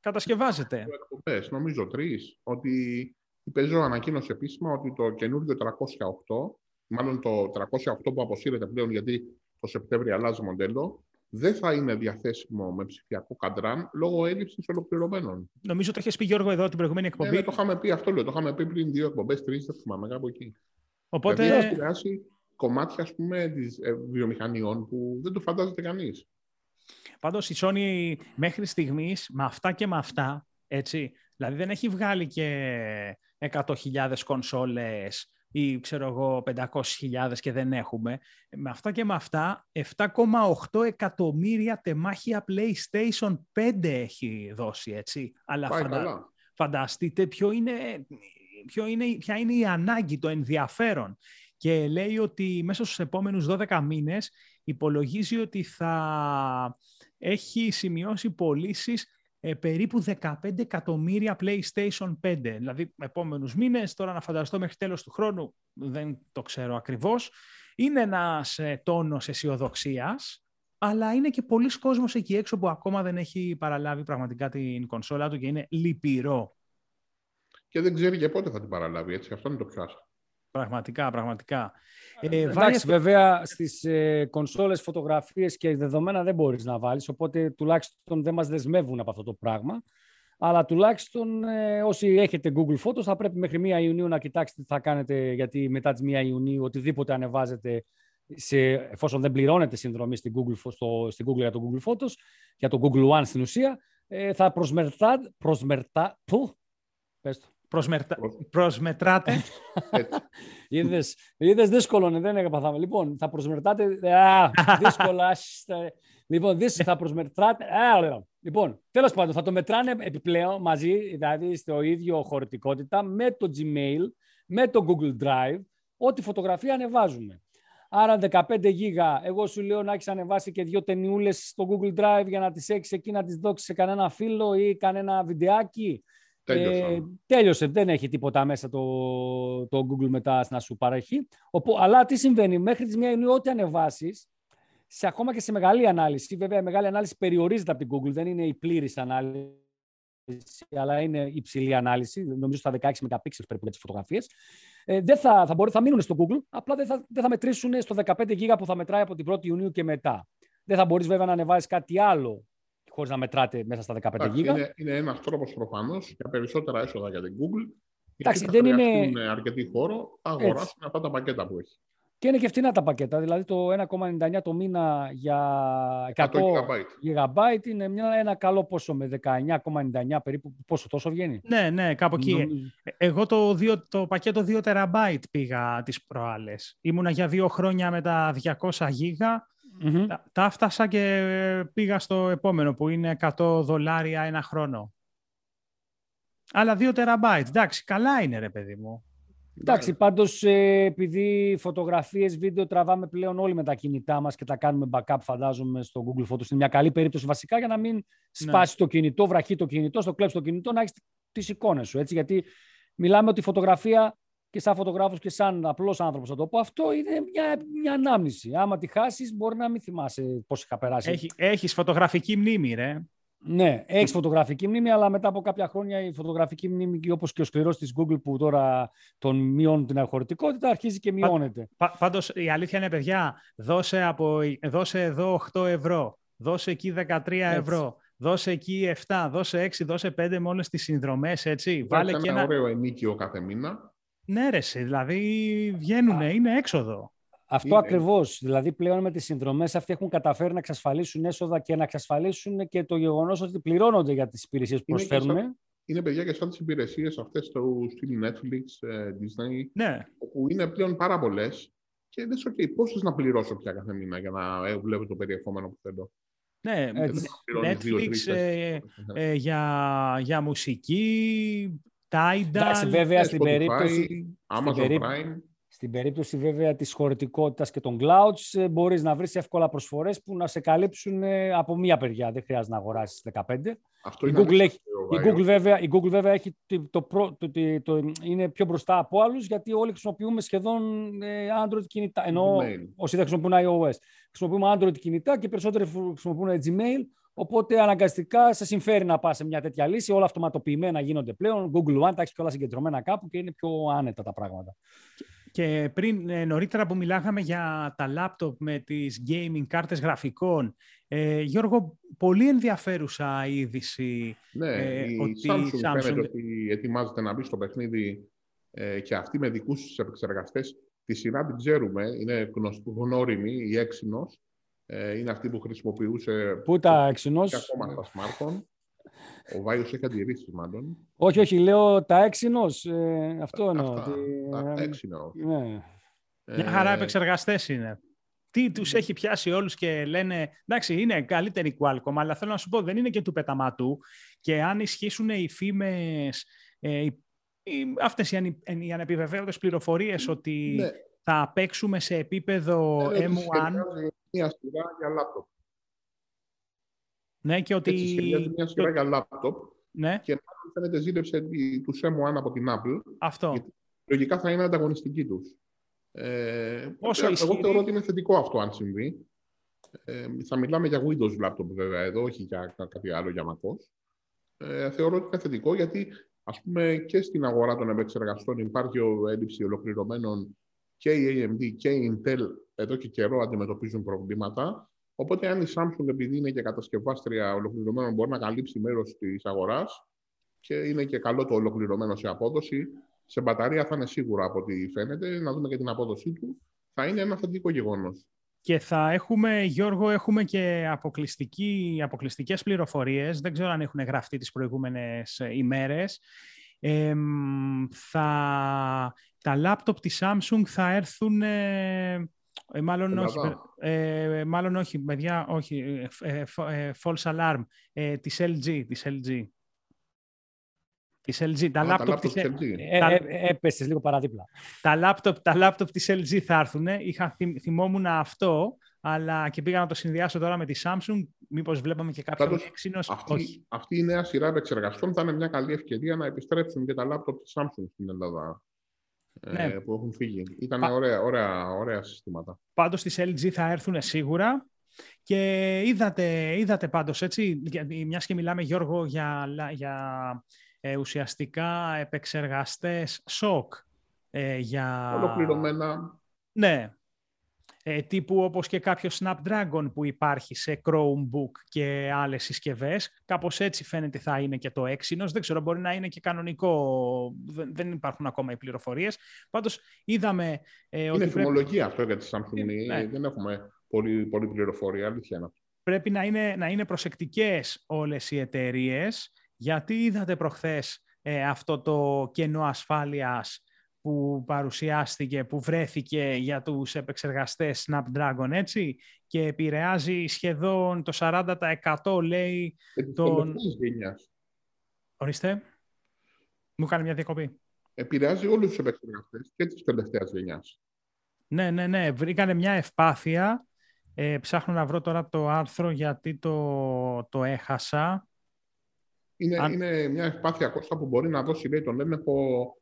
κατασκευάζεται. νομίζω τρεις, ότι η Peugeot ανακοίνωσε επίσημα ότι το καινούργιο 308 μάλλον το 308 που αποσύρεται πλέον γιατί το Σεπτέμβριο αλλάζει μοντέλο, δεν θα είναι διαθέσιμο με ψηφιακό καντράν λόγω έλλειψης ολοκληρωμένων. Νομίζω το έχει πει Γιώργο εδώ την προηγούμενη εκπομπή. Ναι, ναι, το είχαμε πει αυτό, λέω. Το είχαμε πει πριν δύο εκπομπές, τρεις, δεν θυμάμαι κάπου εκεί. Οπότε. Δηλαδή, θα επηρεάσει κομμάτια ας πούμε, της ε, βιομηχανιών που δεν το φαντάζεται κανείς. Πάντως η Sony μέχρι στιγμής με αυτά και με αυτά, έτσι, δηλαδή δεν έχει βγάλει και 100.000 κονσόλες ή ξέρω εγώ 500.000 και δεν έχουμε. Με αυτά και με αυτά 7,8 εκατομμύρια τεμάχια PlayStation 5 έχει δώσει έτσι. Αλλά φαντα... φανταστείτε ποιο είναι, ποιο είναι, ποια είναι η ανάγκη, το ενδιαφέρον. Και λέει ότι μέσα στους επόμενους 12 μήνες υπολογίζει ότι θα έχει σημειώσει πωλήσεις ε, περίπου 15 εκατομμύρια PlayStation 5. Δηλαδή, επόμενους μήνες, τώρα να φανταστώ μέχρι τέλος του χρόνου, δεν το ξέρω ακριβώς. Είναι ένας ε, τόνος αισιοδοξίας, αλλά είναι και πολλοί κόσμος εκεί έξω που ακόμα δεν έχει παραλάβει πραγματικά την κονσόλα του και είναι λυπηρό. Και δεν ξέρει και πότε θα την παραλάβει, έτσι. Αυτό είναι το πιο Πραγματικά, πραγματικά. Ε, Εντάξει, βέβαια στις ε, κονσόλες φωτογραφίες και δεδομένα δεν μπορείς να βάλεις, οπότε τουλάχιστον δεν μας δεσμεύουν από αυτό το πράγμα. Αλλά τουλάχιστον ε, όσοι έχετε Google Photos θα πρέπει μέχρι 1 Ιουνίου να κοιτάξετε τι θα κάνετε, γιατί μετά τις 1 Ιουνίου οτιδήποτε ανεβάζετε σε, εφόσον δεν πληρώνετε συνδρομή στην Google, στο, στην Google για το Google Photos, για το Google One στην ουσία, ε, θα προσμερτά, προσμερτά, που, πες το. Προσμερτα... Προσμετράτε. είδες, είδες δύσκολο, ναι, δεν έπαθαμε. Λοιπόν, θα προσμετράτε... Α, δύσκολα. λοιπόν, δεις, θα προσμετράτε... Α, λοιπόν, τέλος πάντων, θα το μετράνε επιπλέον μαζί, δηλαδή στο ίδιο χωρητικότητα, με το Gmail, με το Google Drive, ό,τι φωτογραφία ανεβάζουμε. Άρα 15 γίγα, εγώ σου λέω να έχεις ανεβάσει και δύο ταινιούλες στο Google Drive για να τις έχεις εκεί να τις δώσεις σε κανένα φίλο ή κανένα βιντεάκι ε, τέλειωσε. Δεν έχει τίποτα μέσα το, το Google μετά να σου παρέχει. αλλά τι συμβαίνει, μέχρι τις 1 Ιουνίου ό,τι ανεβάσεις, σε, ακόμα και σε μεγάλη ανάλυση, βέβαια η μεγάλη ανάλυση περιορίζεται από την Google, δεν είναι η πλήρης ανάλυση, αλλά είναι υψηλή ανάλυση, νομίζω στα 16 MP περίπου για τις φωτογραφίες. Ε, δεν θα, θα, μπορεί, θα μείνουν στο Google, απλά δεν θα, δεν θα μετρήσουν στο 15 GB που θα μετράει από την 1η Ιουνίου και μετά. Δεν θα μπορείς βέβαια να ανεβάσεις κάτι άλλο χωρίς να μετράτε μέσα στα 15 γίγα. Είναι, είναι ένας τρόπος προφανώς για περισσότερα έσοδα για την Google. Εντάξει, δεν είναι. αρκετή χώρο, αγοράσουν αυτά τα πακέτα που έχει. Και είναι και φτηνά τα πακέτα. Δηλαδή το 1,99 το μήνα για 100 GB είναι μια, ένα καλό πόσο με 19,99 περίπου. Πόσο τόσο βγαίνει; Ναι, ναι, κάπου εκεί. Εγώ το, 2, το πακέτο 2 TB πήγα τις προάλλες. Ήμουνα για δύο χρόνια με τα 200 γίγα Mm-hmm. Τα, έφτασα και πήγα στο επόμενο που είναι 100 δολάρια ένα χρόνο. Αλλά 2 τεραμπάιτ. Εντάξει, καλά είναι ρε παιδί μου. Εντάξει, πάντως ε, επειδή φωτογραφίες, βίντεο τραβάμε πλέον όλοι με τα κινητά μας και τα κάνουμε backup φαντάζομαι στο Google Photos. Είναι μια καλή περίπτωση βασικά για να μην ναι. σπάσει το κινητό, βραχεί το κινητό, στο κλέψει το κινητό, να έχεις τις εικόνες σου. Έτσι, γιατί μιλάμε ότι η φωτογραφία και σαν φωτογράφος και σαν απλός άνθρωπος θα το πω, αυτό είναι μια, μια ανάμνηση. Άμα τη χάσεις μπορεί να μην θυμάσαι πώς είχα περάσει. Έχει, έχεις φωτογραφική μνήμη, ρε. Ναι, έχεις φωτογραφική μνήμη, αλλά μετά από κάποια χρόνια η φωτογραφική μνήμη, όπως και ο σκληρός της Google που τώρα τον μειώνει την αγχωρητικότητα, αρχίζει και μειώνεται. Πα, Πάντως η αλήθεια είναι, παιδιά, δώσε, από, δώσε εδώ 8 ευρώ, δώσε εκεί 13 ευρώ, δώσε εκεί 7, δώσε 6, δώσε 5 με όλες τις συνδρομές, έτσι. Βάλε και ένα ωραίο ενίκιο κάθε μήνα. Ναι, ρε, δηλαδή βγαίνουν, είναι έξοδο. Αυτό ακριβώς. Δηλαδή, πλέον με τις συνδρομές αυτοί έχουν καταφέρει να εξασφαλίσουν έσοδα και να εξασφαλίσουν και το γεγονός ότι πληρώνονται για τις υπηρεσίες που προσφέρουν. είναι παιδιά και σαν τις υπηρεσίες αυτές του στυλ Netflix, ε, Disney, ναι. όπου είναι πλέον πάρα πολλές και δεν σου okay, πόσες να πληρώσω πια κάθε μήνα για να ε, βλέπω το περιεχόμενο που θέλω. Ναι, Netflix ε, ε, για, για μουσική, Tidal, Εντάξει, βέβαια στην περίπτωση, Amazon στην Prime. Στην περίπτωση βέβαια της χωρητικότητας και των clouds ε, μπορείς να βρεις εύκολα προσφορές που να σε καλύψουν ε, από μία περιά. Δεν χρειάζεται να αγοράσεις 15. Αυτό η, Google έχει, η, Google βέβαια, η Google βέβαια έχει το, το, το, το, είναι πιο μπροστά από άλλους γιατί όλοι χρησιμοποιούμε σχεδόν ε, Android κινητά. Ενώ όσοι δεν χρησιμοποιούν iOS. Χρησιμοποιούμε Android κινητά και περισσότεροι χρησιμοποιούν Gmail. Οπότε αναγκαστικά σε συμφέρει να πας σε μια τέτοια λύση. Όλα αυτοματοποιημένα γίνονται πλέον. Google One τα έχεις και όλα συγκεντρωμένα κάπου και είναι πιο άνετα τα πράγματα. Και πριν ε, νωρίτερα που μιλάγαμε για τα λάπτοπ με τις gaming κάρτες γραφικών, ε, Γιώργο, πολύ ενδιαφέρουσα είδηση. Ναι, ε, η ότι Samsung, Samsung φαίνεται ότι ετοιμάζεται να μπει στο παιχνίδι ε, και αυτή με δικούς τους επεξεργαστές. Τη σειρά την ξέρουμε, είναι γνώριμη, η Exynos. Ε, είναι αυτή που χρησιμοποιούσε... Πού τα Exynos? Και ακόμα στα smartphone. Ο Βάιος έχει αντιρρήσει, μάλλον. Όχι, όχι, λέω τα έξινος. Ε, αυτό εννοώ. Αυτά, τα ε, έξινο. Ναι. Μια χαρά επεξεργαστές είναι. Τι τους έχει πιάσει όλους και λένε εντάξει, είναι καλύτερη η Qualcomm, αλλά θέλω να σου πω δεν είναι και του πεταμάτου. Και αν ισχύσουν οι φήμες, ε, αυτές οι, οι ανεπιβεβαίωτες πληροφορίες ότι ναι. Θα παίξουμε σε επίπεδο M1. Μια σειρά για λάπτοπ. Ναι, και ότι... Έτσι, μια σειρά για λάπτοπ ναι. και μάλλον φαίνεται ζήτευσε τους M1 από την Apple. Αυτό. Γιατί, λογικά θα είναι ανταγωνιστική τους. Ε, Όσο εγώ θεωρώ ότι είναι θετικό αυτό αν συμβεί. Ε, θα μιλάμε για Windows laptop βέβαια εδώ, όχι για κάτι άλλο για MacOS. Ε, θεωρώ ότι είναι θετικό γιατί ας πούμε και στην αγορά των επεξεργαστών υπάρχει ο έλλειψη ολοκληρωμένων και η AMD και η Intel εδώ και καιρό αντιμετωπίζουν προβλήματα Οπότε, αν η Samsung, επειδή είναι και κατασκευάστρια ολοκληρωμένων, μπορεί να καλύψει μέρος της αγοράς και είναι και καλό το ολοκληρωμένο σε απόδοση, σε μπαταρία θα είναι σίγουρα από ό,τι φαίνεται. Να δούμε και την απόδοσή του. Θα είναι ένα θετικό γεγονός. Και θα έχουμε, Γιώργο, έχουμε και αποκλειστικές πληροφορίες. Δεν ξέρω αν έχουν γραφτεί τις προηγούμενες ημέρες. Ε, θα, τα λάπτοπ της Samsung θα έρθουν ε, μάλλον, όχι, ε, μάλλον όχι, παιδιά, όχι. Ε, ε, false alarm. Ε, της LG, της LG. Της LG. Τα λάπτοπ της LG. Έπεσες λίγο παραδίπλα. Τα λάπτοπ, τα λάπτοπ της LG θα έρθουν. Είχα, θυμόμουν αυτό, αλλά και πήγα να το συνδυάσω τώρα με τη Samsung. Μήπως βλέπαμε και κάποιο έξινος; Αυτή, όχι. αυτή η νέα σειρά επεξεργαστών θα είναι μια καλή ευκαιρία να επιστρέψουν και τα λάπτοπ της Samsung στην Ελλάδα ναι. Ε, που έχουν φύγει. Ήταν ωραία, ωραία, ωραία συστήματα. Πάντως στις LG θα έρθουν σίγουρα. Και είδατε, είδατε πάντως, έτσι, μιας και μιλάμε, Γιώργο, για, για ε, ουσιαστικά επεξεργαστές σοκ. Ε, για... Ολοκληρωμένα. Ναι, ε, τύπου όπως και κάποιο Snapdragon που υπάρχει σε Chromebook και άλλες συσκευές. Κάπως έτσι φαίνεται θα είναι και το Exynos. Δεν ξέρω, μπορεί να είναι και κανονικό. Δεν, υπάρχουν ακόμα οι πληροφορίες. Πάντως είδαμε... Ε, είναι φημολογία αυτό για τη Samsung. Ναι. Δεν έχουμε πολύ, πολύ πληροφορία, αλήθεια είναι. Πρέπει να είναι, να είναι προσεκτικές όλες οι εταιρείες, γιατί είδατε προχθές ε, αυτό το κενό ασφάλειας που παρουσιάστηκε, που βρέθηκε για τους επεξεργαστές Snapdragon, έτσι, και επηρεάζει σχεδόν το 40% λέει τον... Ορίστε. Μου κάνει μια διακοπή. Επηρεάζει όλους τους επεξεργαστές και της τελευταίας γενιάς. Ναι, ναι, ναι. Βρήκανε μια ευπάθεια. Ε, ψάχνω να βρω τώρα το άρθρο γιατί το, το έχασα. Είναι, είναι μια ευπάθεια κόστα που μπορεί να δώσει λέει, τον έλεγχο ε,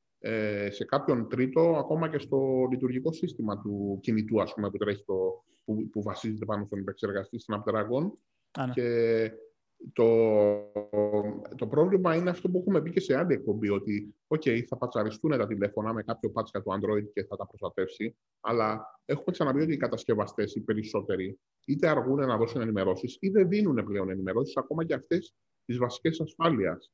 σε κάποιον τρίτο, ακόμα και στο λειτουργικό σύστημα του κινητού, ας πούμε, που, τρέχει το, που, που βασίζεται πάνω στον επεξεργαστή Snapdragon. ναι. Και το, το πρόβλημα είναι αυτό που έχουμε πει και σε άλλη εκπομπή, ότι okay, θα πατσαριστούν τα τηλέφωνα με κάποιο πάτσκα του Android και θα τα προστατεύσει, αλλά έχουμε ξαναπεί ότι οι κατασκευαστές, οι περισσότεροι, είτε αργούν να δώσουν ενημερώσεις ή δεν δίνουν πλέον ενημερώσεις, ακόμα και αυτές τις βασικές ασφάλειας.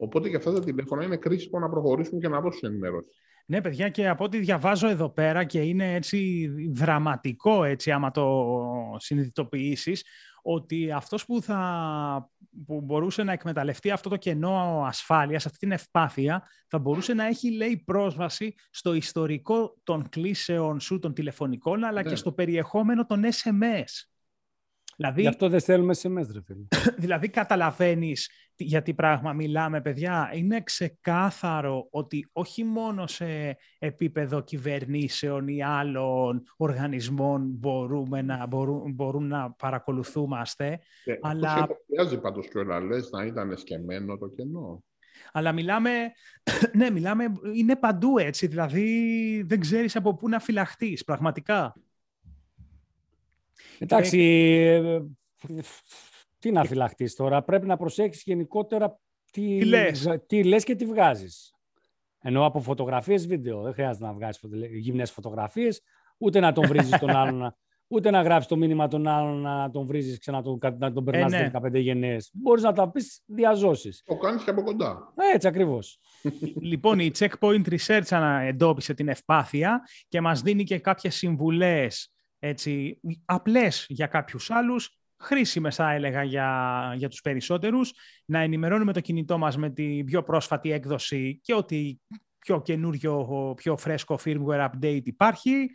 Οπότε για αυτά τα τηλέφωνα είναι κρίσιμο να προχωρήσουν και να δώσουν ενημερώσει. Ναι, παιδιά, και από ό,τι διαβάζω εδώ πέρα και είναι έτσι δραματικό, έτσι, άμα το συνειδητοποιήσεις, ότι αυτός που, θα, που μπορούσε να εκμεταλλευτεί αυτό το κενό ασφάλειας, αυτή την ευπάθεια, θα μπορούσε να έχει, λέει, πρόσβαση στο ιστορικό των κλήσεων σου, των τηλεφωνικών, αλλά Ναι. και στο περιεχόμενο των SMS. Δηλαδή, Γι' αυτό δεν στέλνουμε SMS, ρε φίλε. δηλαδή καταλαβαίνεις τι- για τι πράγμα μιλάμε, παιδιά. Είναι ξεκάθαρο ότι όχι μόνο σε επίπεδο κυβερνήσεων ή άλλων οργανισμών μπορούμε να, μπορούν, μπορούν να παρακολουθούμαστε, Και Αλλά- Αυτό υποψιάζει πάντως κιόλα, λες, να ήταν σκεμμένο το κενό. αλλά μιλάμε, ναι, μιλάμε, είναι παντού έτσι, δηλαδή δεν ξέρεις από πού να φυλαχτείς, πραγματικά. Εντάξει, ε, τι να φυλαχτείς τώρα. Πρέπει να προσέξεις γενικότερα τι, Τι λες. βγα- τι λες και τι βγάζεις. Ενώ από φωτογραφίες βίντεο. Δεν χρειάζεται να βγάζεις φωτο... γυμνές φωτογραφίες, ούτε να τον βρίζεις τον άλλον, να- ούτε να γράψεις το μήνυμα τον άλλον να τον βρίζεις και να τον, να τον περνάς ναι. 15 γενναίες. Μπορείς να τα πεις διαζώσεις. Το κάνεις και από κοντά. Έτσι ακριβώς. Λοιπόν, η Checkpoint Research ανα- εντόπισε την ευπάθεια και μας δίνει και κάποιες συμβουλές έτσι, απλές για κάποιους άλλους, χρήσιμες θα έλεγα για, για τους περισσότερους, να ενημερώνουμε το κινητό μας με την πιο πρόσφατη έκδοση και ότι πιο καινούριο, πιο φρέσκο firmware update υπάρχει,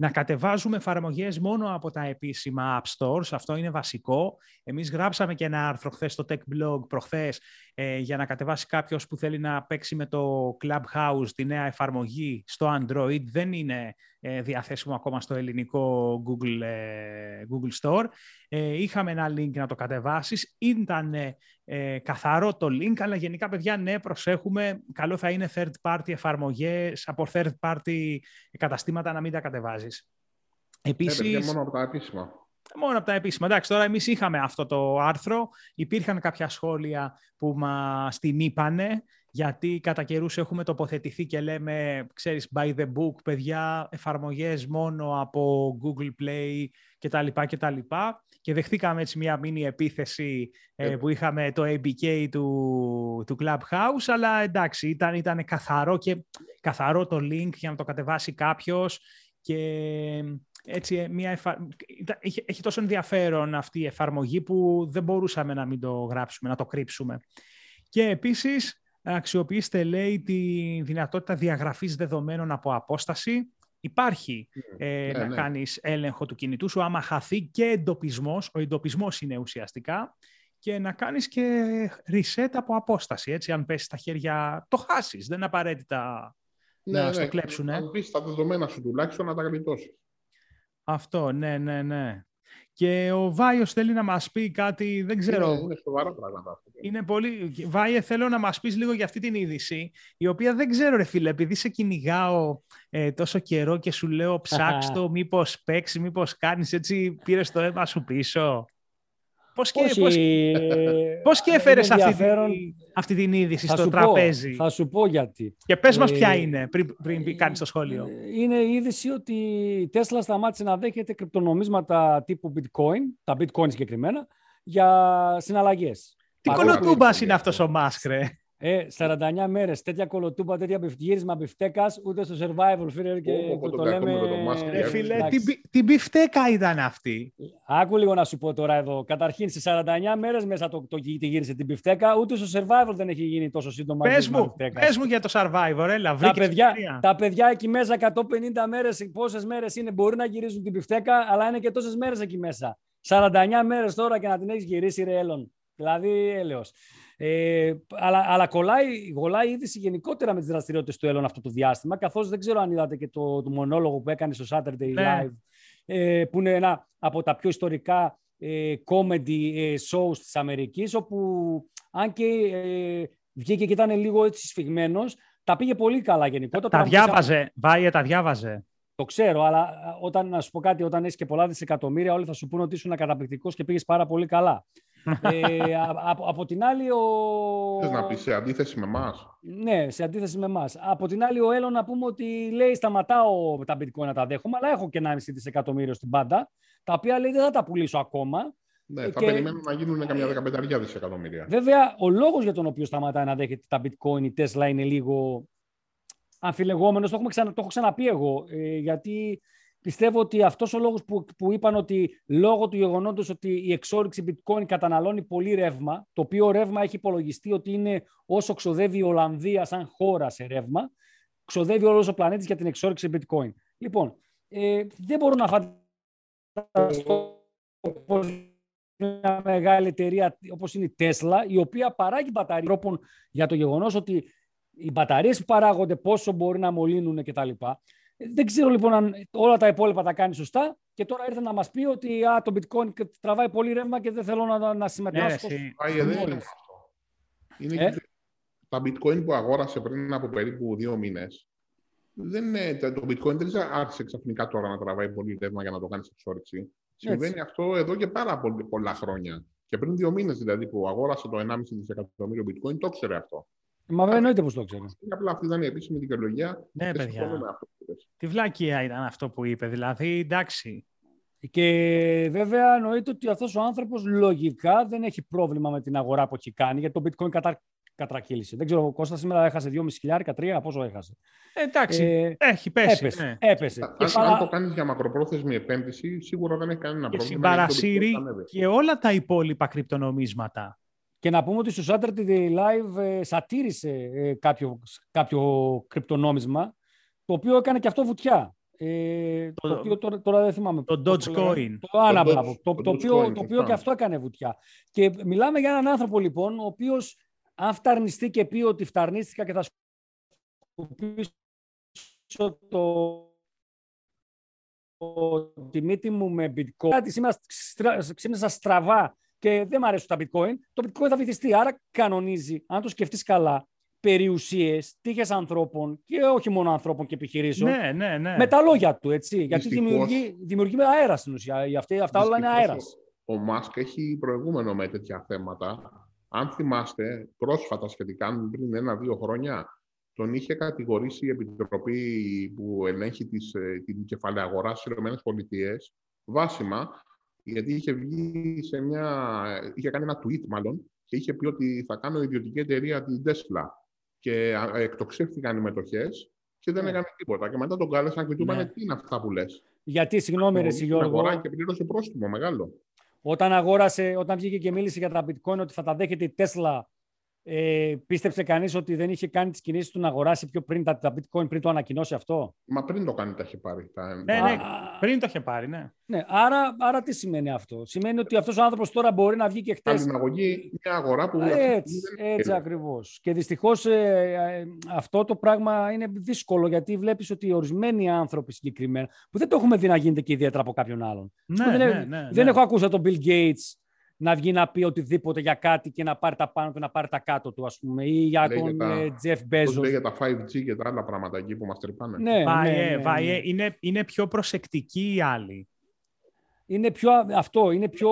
να κατεβάζουμε εφαρμογές μόνο από τα επίσημα App Stores, αυτό είναι βασικό. Εμείς γράψαμε και ένα άρθρο χθες στο Tech Blog προχθές ε, για να κατεβάσει κάποιος που θέλει να παίξει με το Clubhouse τη νέα εφαρμογή στο Android. Δεν είναι ε, διαθέσιμο ακόμα στο ελληνικό Google, ε, Google Store. Ε, είχαμε ένα link να το κατεβάσεις. Ήταν ε, καθαρό το link, αλλά γενικά, παιδιά, ναι, προσέχουμε. Καλό θα είναι third party εφαρμογές, από third party καταστήματα να μην τα κατεβάζεις. Ε, Επίσης, παιδιά, μόνο από τα επίσημα. Μόνο από τα επίσημα. Εντάξει, τώρα εμείς είχαμε αυτό το άρθρο. Υπήρχαν κάποια σχόλια που μας την είπανε, γιατί κατά καιρούς έχουμε τοποθετηθεί και λέμε, ξέρεις, by the book, παιδιά, εφαρμογές μόνο από Google Play κτλ. κτλ. Και δεχτήκαμε έτσι μια μίνι επίθεση ε, Ε. που είχαμε το ABK του, του Clubhouse, αλλά εντάξει, ήταν, ήταν καθαρό και καθαρό το link για να το κατεβάσει κάποιος και έτσι ε, μια εφα... ήταν- είχε, έχει τόσο ενδιαφέρον αυτή η εφαρμογή που δεν μπορούσαμε να μην το γράψουμε, να το κρύψουμε. Και επίσης αξιοποιήστε, λέει, τη δυνατότητα διαγραφής δεδομένων από απόσταση. Υπάρχει ε, Ναι, να ναι. κάνεις έλεγχο του κινητού σου, άμα χαθεί και εντοπισμός, ο εντοπισμός είναι ουσιαστικά, και να κάνεις και reset από απόσταση, έτσι, αν πέσει στα χέρια, το χάσεις, δεν είναι απαραίτητα να στο κλέψουνε. Αν πεις τα δεδομένα σου τουλάχιστον να τα γλιτώσεις. Αυτό, ναι, ναι, ναι. Και ο Βάιος θέλει να μας πει κάτι, δεν ξέρω. Είναι, είναι σοβαρά πράγματα. αυτά. Είναι πολύ... Βάιε, θέλω να μας πεις λίγο για αυτή την είδηση, η οποία δεν ξέρω ρε φίλε, επειδή σε κυνηγάω ε, τόσο καιρό και σου λέω ψάξ' το, μήπως παίξει, μήπως κάνεις έτσι, πήρες το αίμα σου πίσω. Πώς και, Όχι, πώς, ε, πώς και είναι έφερες αυτή, ενδιαφέρον. τη- αυτή την είδηση Θα στο σου πω, τραπέζι; θα σου πω γιατί. Και πες μας Ε, ποια είναι, πριν, πριν πει- κάνεις το σχόλιο. Ε, Είναι η είδηση ότι η Tesla σταμάτησε να δέχεται κρυπτονομίσματα τύπου bitcoin, τα bitcoin συγκεκριμένα, για συναλλαγές. Τι παρόλο που- κολοτούμπας είναι αυτός ο Μάσκ, ρε; Ε, 49 μέρες, τέτοια κολοτούμπα, τέτοια μπιφ- γύρισμα μπιφτέκας, ούτε στο Survivor, φίλε, και Πω, πω, το, τον το κακούμε λέμε... με τον Musk, Ρε Ε, φίλε, εντάξει. τι, μπι- τι μπιφτέκα ήταν αυτή; Άκου λίγο να σου πω τώρα εδώ. Καταρχήν, σε 49 μέρες μέσα το, το, τη γύρισε την μπιφτέκα, ούτε στο Survivor δεν έχει γίνει τόσο σύντομα Πες γύρισμα μου, μπιφτέκας. πες μου για το Survivor, έλα, Τα βρήκες παιδιά, ευκαιρία. τα παιδιά εκεί μέσα 150 μέρες, πόσες μέρες είναι, μπορεί να γυρίζουν την μπιφτέκα, αλλά είναι και τόσες μέρες εκεί μέσα. 49 μέρες τώρα και να την έχεις γυρίσει ρε Έλλον. Δηλαδή έλεος. Ε, αλλά αλλά κολλάει, κολλάει η είδηση γενικότερα με τις δραστηριότητες του Έλλον αυτό το διάστημα, καθώς δεν ξέρω αν είδατε και το, το μονόλογο που έκανε στο Saturday Ναι. Live, ε, που είναι ένα από τα πιο ιστορικά ε, comedy ε, shows της Αμερικής, όπου αν και ε, βγήκε και ήταν λίγο έτσι σφιγμένος, τα πήγε πολύ καλά γενικότερα. Τα διάβαζε, Βάιε, τα διάβαζε. Το ξέρω, αλλά όταν, να σου πω κάτι, όταν έχεις και πολλά δισεκατομμύρια, όλοι θα σου πούνε ότι ήσουν καταπληκτικός και πήγες πάρα πολύ καλά. Ε, από, από την άλλη, ο. Θες να πεις σε αντίθεση με εμάς; Ναι, σε αντίθεση με εμάς. Από την άλλη, ο Έλλον να πούμε ότι λέει: Σταματάω τα bitcoin να τα δέχομαι, αλλά έχω και 1,5 δισεκατομμύριο στην πάντα, τα οποία λέει δεν θα τα πουλήσω ακόμα. Ναι, θα και... περιμένουν να γίνουν καμιά δεκαπενταριά δισεκατομμύρια. Βέβαια, ο λόγος για τον οποίο σταματάει να δέχεται τα bitcoin η Tesla είναι λίγο αμφιλεγόμενος, το, ξανα, το έχω ξαναπεί εγώ, ε, γιατί πιστεύω ότι αυτός ο λόγος που, που είπαν ότι λόγω του γεγονότος ότι η εξόριξη bitcoin καταναλώνει πολύ ρεύμα, το οποίο ρεύμα έχει υπολογιστεί ότι είναι όσο ξοδεύει η Ολλανδία σαν χώρα σε ρεύμα, ξοδεύει όλος ο πλανήτης για την εξόριξη bitcoin. Λοιπόν, ε, δεν μπορώ να φανταστώ πως μια μεγάλη εταιρεία όπως είναι η Tesla, η οποία παράγει μπαταρία για το γεγονός ότι οι μπαταρίες που παράγονται, πόσο μπορεί να μολύνουν κτλ. Δεν ξέρω λοιπόν αν όλα τα υπόλοιπα τα κάνει σωστά και τώρα ήρθε να μας πει ότι α, το bitcoin τραβάει πολύ ρεύμα και δεν θέλω να, να συμμετάσχω. Ναι, δεν είναι αυτό. Είναι ε; τα bitcoin που αγόρασε πριν από περίπου δύο μήνες. Δεν είναι, το bitcoin δεν άρχισε ξαφνικά τώρα να τραβάει πολύ ρεύμα για να το κάνει εξόρυξη. Συμβαίνει αυτό εδώ και πάρα πολύ, πολλά χρόνια. Και πριν δύο μήνες δηλαδή που αγόρασε το 1,5 δισεκατομμύριο bitcoin, το ξέρει αυτό. Μα δεν εννοείται πώ το ξέρω. Απλά αυτή ήταν η επίσημη δικαιολογία. Ναι, παιδιά. Τι βλακία ήταν αυτό που είπε, δηλαδή εντάξει. Και βέβαια εννοείται ότι αυτός ο άνθρωπος λογικά δεν έχει πρόβλημα με την αγορά που έχει κάνει, γιατί το bitcoin κατα... κατρακύλησε. Δεν ξέρω, ο Κώστα σήμερα έχασε 2,5 χιλιάρικα, 3, πόσο έχασε. Ε, εντάξει, ε, έχει πέσει. Έπεσε. Ναι. έπεσε. Αν, αν το κάνεις για μακροπρόθεσμη επένδυση, σίγουρα δεν έχει κανένα πρόβλημα. Και συμπαρασύρει και όλα τα υπόλοιπα κρυπτονομίσματα. Και να πούμε ότι στο Saturday Live ε, σατήρησε ε, κάποιο, κάποιο κρυπτονόμισμα, το οποίο έκανε και αυτό βουτιά. Ε, το, το οποίο τώρα, τώρα δεν θυμάμαι. Το Dogecoin. Το, το, το, το, οποίο, το οποίο και αυτό έκανε βουτιά. Και μιλάμε για έναν άνθρωπο λοιπόν, ο οποίος αν φταρνιστεί και πει ότι φταρνίστηκα και θα σκουπίσω το, τη μύτη μου με bitcoin. Κάτι σήμερα στραβά και δεν μου αρέσουν τα bitcoin, το bitcoin θα βυθιστεί. Άρα κανονίζει, αν το σκεφτείς καλά, περιουσίες, τύχες ανθρώπων και όχι μόνο ανθρώπων και επιχειρήσεων. Ναι, ναι, ναι. Με τα λόγια του, έτσι. Γιατί δημιουργεί, δημιουργεί με αέρας στην ουσία. Αυτά, αυτά όλα είναι αέρας. Ο, ο Μάσκ έχει προηγούμενο με τέτοια θέματα. Αν θυμάστε, πρόσφατα σχετικά, πριν ένα-δύο χρόνια, τον είχε κατηγορήσει η Επιτροπή που ελέγχει τις, ε, την κεφαλαία αγοράς στις ΗΠΑ βάσιμα γιατί είχε βγει σε μια... είχε κάνει ένα tweet μάλλον και είχε πει ότι θα κάνω ιδιωτική εταιρεία την Tesla και εκτοξεύτηκαν οι μετοχές και δεν ναι. έκανε τίποτα. Και μετά τον κάλεσαν και του είπαν ναι. τι είναι αυτά που λες; Γιατί, συγγνώμη, Ρε Γιώργο. και πλήρωσε πρόστιμο μεγάλο. Όταν, αγόρασε, όταν βγήκε και μίλησε για τα bitcoin ότι θα τα δέχεται η Tesla ε, πίστεψε κανείς ότι δεν είχε κάνει τις κινήσεις του να αγοράσει πιο πριν τα, τα bitcoin πριν το ανακοινώσει αυτό; Μα πριν το κάνει τα είχε πάρει. Τα... Ναι, ναι, πριν το είχε πάρει, ναι. ναι άρα, άρα τι σημαίνει αυτό; Σημαίνει ότι αυτός ο άνθρωπος τώρα μπορεί να βγει και χτε. αγωγή μια αγορά που. Έτσι, έτσι ακριβώς. Και δυστυχώς ε, ε, αυτό το πράγμα είναι δύσκολο γιατί βλέπεις ότι ορισμένοι άνθρωποι συγκεκριμένα που δεν το έχουμε δει να γίνεται και ιδιαίτερα από κάποιον άλλον. Ναι, ναι, ναι, ναι, δεν έχω ακούσει τον Bill Gates να βγει να πει οτιδήποτε για κάτι και να πάρει τα πάνω του, να πάρει τα κάτω του, ας πούμε, ή για λέει τον για τα, Jeff Bezos. Λέει για τα 5G και τα άλλα πράγματα εκεί που μας τρυπάνε. Ναι, βάιε, ναι, ναι, βάιε, ναι. Είναι, είναι πιο προσεκτικοί οι άλλοι. Είναι πιο αυτό, είναι πιο...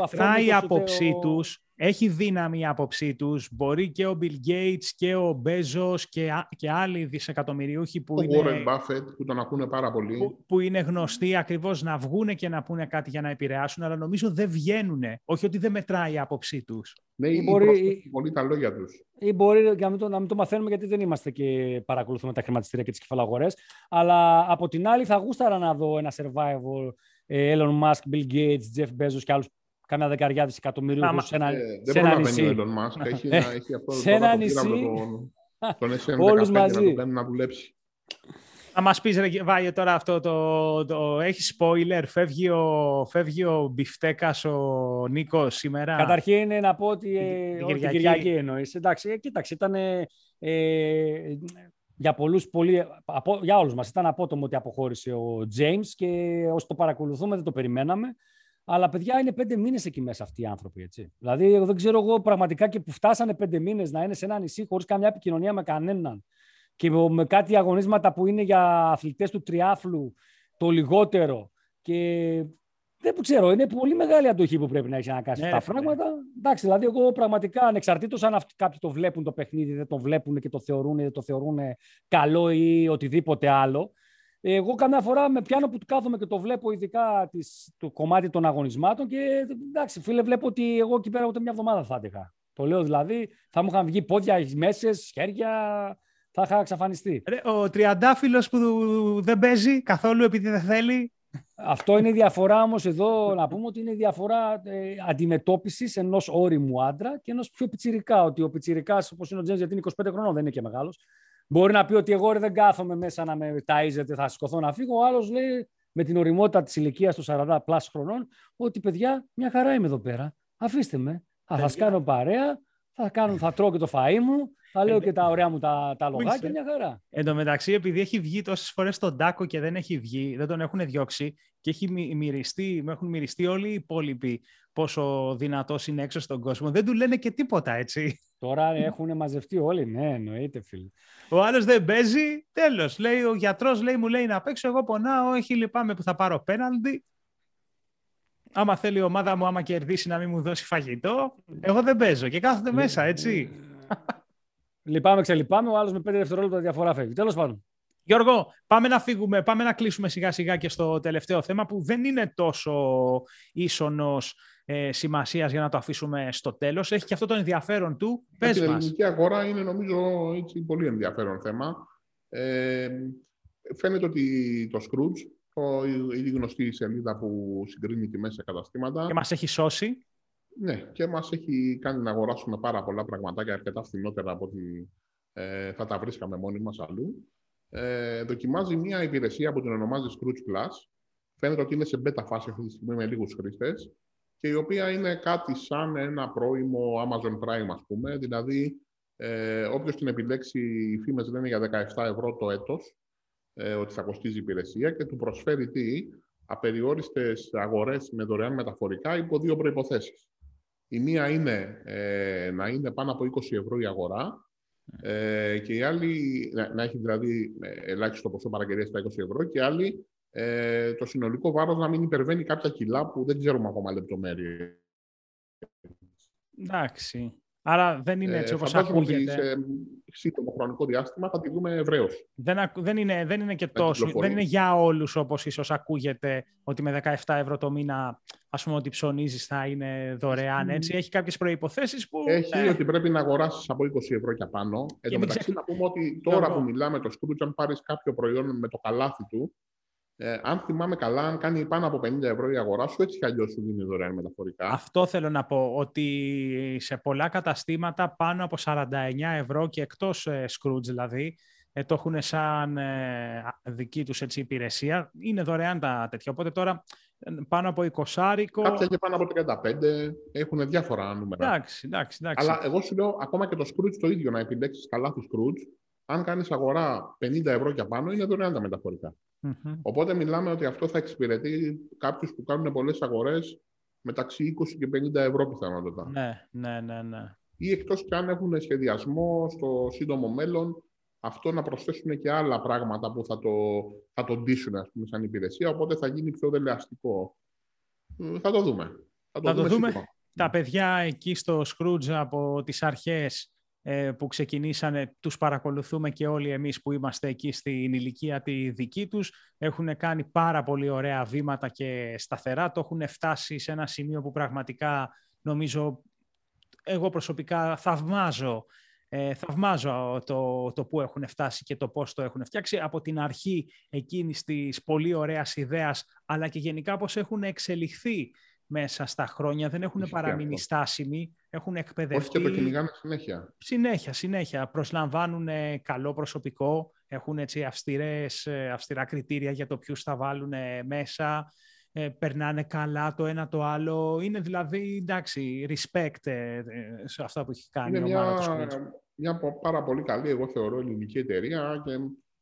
Μετράει η άποψή τους έχει δύναμη η άποψή τους. Μπορεί και ο Bill Gates και ο Bezos και, και άλλοι δισεκατομμυριούχοι που ο είναι. Ο Warren Buffett που τον ακούνε πάρα πολύ. Που, που είναι γνωστοί ακριβώς να βγούνε και να πούνε κάτι για να επηρεάσουν, αλλά νομίζω δεν βγαίνουν. Όχι ότι δεν μετράει η άποψή τους. Ναι, ή μπορεί, πολύ τα λόγια τους. Ή μπορεί να μην, το, να μην το μαθαίνουμε γιατί δεν είμαστε και παρακολουθούμε τα χρηματιστήρια και τις κεφαλαγορές. Αλλά από την άλλη θα γούσταρα να δω ένα survival ε, Elon Musk, Bill Gates, Jeff Bezos και άλλους κάνα δεκαριά δισεκατομμύριου σε ένα, ε, σε ένα νησί. Δεν ο Elon Έχει, ε, έχει αυτό σε ένα νησί. Τον, τον Όλους μαζί. Να, το να δουλέψει. Θα μας πεις, ρε Βάγε, τώρα αυτό το, το, έχει spoiler, φεύγει ο, φεύγει ο Μπιφτέκας ο Νίκος σήμερα; Καταρχήν να πω ότι ε, την Κυριακή, Κυριακή εννοείς. Εντάξει, ε, κοίταξε, ήταν ε, για πολλούς, πολύ, απο, για όλους μας ήταν απότομο ότι αποχώρησε ο James και όσο το παρακολουθούμε δεν το περιμέναμε. Αλλά παιδιά είναι πέντε μήνες εκεί μέσα αυτοί οι άνθρωποι. Έτσι. Δηλαδή, δεν ξέρω εγώ πραγματικά και που φτάσανε πέντε μήνες να είναι σε ένα νησί χωρίς καμιά επικοινωνία με κανέναν και με κάτι αγωνίσματα που είναι για αθλητές του τριάφλου το λιγότερο. Και δεν ξέρω, είναι πολύ μεγάλη αντοχή που πρέπει να έχει να κάνει ναι, αυτά τα πράγματα. Εντάξει, δηλαδή, εγώ πραγματικά ανεξαρτήτως αν κάποιοι το βλέπουν το παιχνίδι, δεν το βλέπουν και το θεωρούν, δεν το θεωρούν καλό ή οτιδήποτε άλλο. Εγώ καμιά φορά με πιάνω που κάθομαι και το βλέπω ειδικά της, το κομμάτι των αγωνισμάτων και εντάξει φίλε βλέπω ότι εγώ εκεί πέρα ούτε μια εβδομάδα θα έτυχα. Το λέω δηλαδή, θα μου είχαν βγει πόδια, μέσες, χέρια, θα είχα εξαφανιστεί. Ο τριαντάφυλλος που δεν παίζει καθόλου επειδή δεν θέλει. Αυτό είναι η διαφορά όμως εδώ, να πούμε ότι είναι η διαφορά ε, αντιμετώπισης ενός ώριμου άντρα και ενός πιο πιτσιρικά. Ότι ο πιτσιρικάς, όπως είναι ο Τζέμς, γιατί είναι 25 χρονών, δεν είναι και μεγάλος, Μπορεί να πει ότι εγώ δεν κάθομαι μέσα να με ταΐζετε, θα σηκωθώ να φύγω. Ο άλλος λέει με την ωριμότητα της ηλικίας του 40 plus χρονών ότι παιδιά, μια χαρά είμαι εδώ πέρα. Αφήστε με. Θα σας κάνω παρέα, θα, κάνω, θα τρώω και το φαΐ μου, θα λέω και τα ωραία μου τα, τα λογάκια, μια χαρά. Εν τω μεταξύ, επειδή έχει βγει τόσες φορές στον Τάκο και δεν έχει βγει, δεν τον έχουν διώξει και έχει μυριστεί, έχουν μυριστεί όλοι οι υπόλοιποι πόσο δυνατός είναι έξω στον κόσμο. Δεν του λένε και τίποτα, έτσι. Τώρα έχουν μαζευτεί όλοι, ναι, εννοείται, φίλε. Ο άλλος δεν παίζει, τέλος. Λέει ο γιατρός, λέει, μου λέει να παίξω. Εγώ πονάω, όχι λυπάμαι που θα πάρω πέναλτι. Άμα θέλει η ομάδα μου, άμα κερδίσει, να μην μου δώσει φαγητό. Εγώ δεν παίζω και κάθονται μέσα, έτσι. Λυπάμαι, ξελυπάμαι. Ο άλλος με πέντε δευτερόλεπτα διαφορά φεύγει. Τέλος πάντων. Γιώργο, πάμε να φύγουμε, πάμε να κλείσουμε σιγά σιγά και στο τελευταίο θέμα που δεν είναι τόσο ίσονος ε, σημασίας για να το αφήσουμε στο τέλος. Έχει και αυτό το ενδιαφέρον του. Πες μας. Η ελληνική αγορά είναι νομίζω έτσι, πολύ ενδιαφέρον θέμα. Ε, φαίνεται ότι το Scrooge, το, η γνωστή σελίδα που συγκρίνει τιμές σε καταστήματα... Και μας έχει σώσει. Ναι, και μας έχει κάνει να αγοράσουμε πάρα πολλά πραγματάκια αρκετά φθηνότερα από ότι ε, θα τα βρίσκαμε μόνοι μας αλλού. Ε, δοκιμάζει μια υπηρεσία που την ονομάζει Scrooge Plus. Φαίνεται ότι είναι σε beta φάση αυτή τη στιγμή με λίγους χρήστες και η οποία είναι κάτι σαν ένα πρώιμο Amazon Prime, ας πούμε. Δηλαδή, ε, όποιος την επιλέξει, οι φήμες λένε για 17 ευρώ το έτος, ε, ότι θα κοστίζει η υπηρεσία και του προσφέρει τι, απεριόριστες αγορές με δωρεάν μεταφορικά υπό δύο προϋποθέσεις. Η μία είναι ε, να είναι πάνω από 20 ευρώ η αγορά ε, και η άλλη, να, να έχει δηλαδή ε, ελάχιστο ποσό παραγγελίας στα 20 ευρώ και η άλλη ε, το συνολικό βάρος να μην υπερβαίνει κάποια κιλά που δεν ξέρουμε ακόμα λεπτομέρειες. Εντάξει. Άρα δεν είναι έτσι ε, όπως ακούγεται. Ότι σε σύντομο χρονικό διάστημα θα τη δούμε ευρέως. Δεν, δεν, είναι, δεν είναι και τόσο. Δεν είναι για όλους όπως ίσως ακούγεται ότι με 17 ευρώ το μήνα ας πούμε ότι ψωνίζεις θα είναι δωρεάν. Έτσι. Έχει κάποιες προϋποθέσεις που... Έχει ε, ότι πρέπει να αγοράσεις από 20 ευρώ και πάνω. Εν τω μεταξύ να πούμε ότι τώρα που μιλάμε το Scrooge αν πάρεις κάποιο προϊόν με το καλάθι του ε, αν θυμάμαι καλά, αν κάνει πάνω από 50 ευρώ η αγορά σου, έτσι κι αλλιώς σου δίνει δωρεάν μεταφορικά. Αυτό θέλω να πω, ότι σε πολλά καταστήματα πάνω από 49 ευρώ και εκτός ε, Scrooge δηλαδή, ε, το έχουν σαν ε, δική τους έτσι, υπηρεσία. Είναι δωρεάν τα τέτοια. Οπότε τώρα ε, πάνω από 20 Κάποια και πάνω από 35 έχουν διάφορα νούμερα. Εντάξει, εντάξει, εντάξει. Αλλά εγώ σου λέω ακόμα και το Scrooge το ίδιο να επιλέξεις καλά του Scrooge. Αν κάνεις αγορά 50 ευρώ και πάνω, είναι δωρεάν τα μεταφορικά. Mm-hmm. Οπότε μιλάμε ότι αυτό θα εξυπηρετεί κάποιους που κάνουν πολλές αγορές μεταξύ 20 και 50 ευρώ πιθανότατα. Ναι, ναι, ναι, ναι. Ή εκτός κι αν έχουν σχεδιασμό στο σύντομο μέλλον αυτό να προσθέσουν και άλλα πράγματα που θα το, θα το ντύσουν ας πούμε, σαν υπηρεσία, οπότε θα γίνει πιο δελεαστικό. Θα το δούμε. Θα το, θα δούμε. Το δούμε. Τα παιδιά εκεί στο Scrooge από τις αρχές ε, που ξεκινήσανε, τους παρακολουθούμε και όλοι εμείς που είμαστε εκεί στην ηλικία τη δική τους. Έχουν κάνει πάρα πολύ ωραία βήματα και σταθερά. Το έχουν φτάσει σε ένα σημείο που πραγματικά νομίζω εγώ προσωπικά θαυμάζω ε, θαυμάζω το, το που έχουν φτάσει και το πώς το έχουν φτιάξει από την αρχή εκείνης της πολύ ωραίας ιδέας αλλά και γενικά πώς έχουν εξελιχθεί μέσα στα χρόνια, δεν έχουν παραμείνει στάσιμοι, έχουν εκπαιδευτεί. Όχι και το κυνηγάνε συνέχεια. Συνέχεια, συνέχεια. Προσλαμβάνουν καλό προσωπικό, έχουν έτσι αυστηρές, ε, αυστηρά κριτήρια για το ποιους θα βάλουν μέσα, ε, περνάνε καλά το ένα το άλλο. Είναι δηλαδή, εντάξει, respect ε, σε αυτά που έχει κάνει Είναι μια, μια πάρα πολύ καλή, εγώ θεωρώ, ελληνική εταιρεία και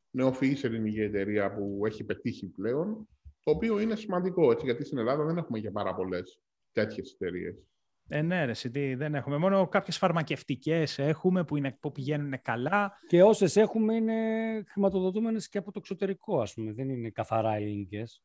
νεοφυής ελληνική εταιρεία που έχει πετύχει πλέον το οποίο είναι σημαντικό, έτσι, γιατί στην Ελλάδα δεν έχουμε και πάρα πολλές τέτοιες εταιρείες. Ε, ναι, ρε, τι, δεν έχουμε. Μόνο κάποιες φαρμακευτικές έχουμε που, είναι, που πηγαίνουν καλά. Και όσες έχουμε είναι χρηματοδοτούμενες και από το εξωτερικό, ας πούμε. Δεν είναι καθαρά ελληνικές.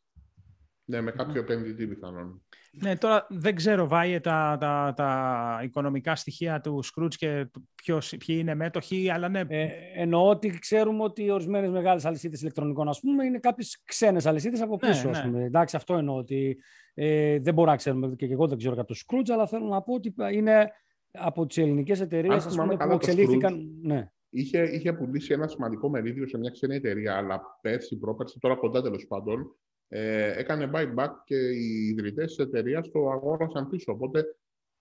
Ναι, με κάποιο επενδυτή πιθανόν. Ναι, τώρα δεν ξέρω, Βάιε, τα, τα, τα οικονομικά στοιχεία του Σκρούτς και ποιος, ποιοι είναι μέτοχοι, αλλά ναι. Ε, εννοώ ότι ξέρουμε ότι ορισμένες μεγάλες αλυσίδες ηλεκτρονικών, ας πούμε, είναι κάποιες ξένες αλυσίδες από ναι, πίσω. Ναι, ναι. Εντάξει, αυτό εννοώ ότι ε, δεν μπορούμε να ξέρουμε και εγώ δεν ξέρω για το Σκρούτς, αλλά θέλω να πω ότι είναι από τις ελληνικές εταιρείες που εξελίχθηκαν. Ναι. Είχε, είχε πουλήσει ένα σημαντικό μερίδιο σε μια ξένη εταιρεία, αλλά πέρσι, πρόπερσι, τώρα κοντά τέλος πάντων, ε, έκανε buyback και οι ιδρυτές της εταιρείας το αγόρασαν πίσω. Οπότε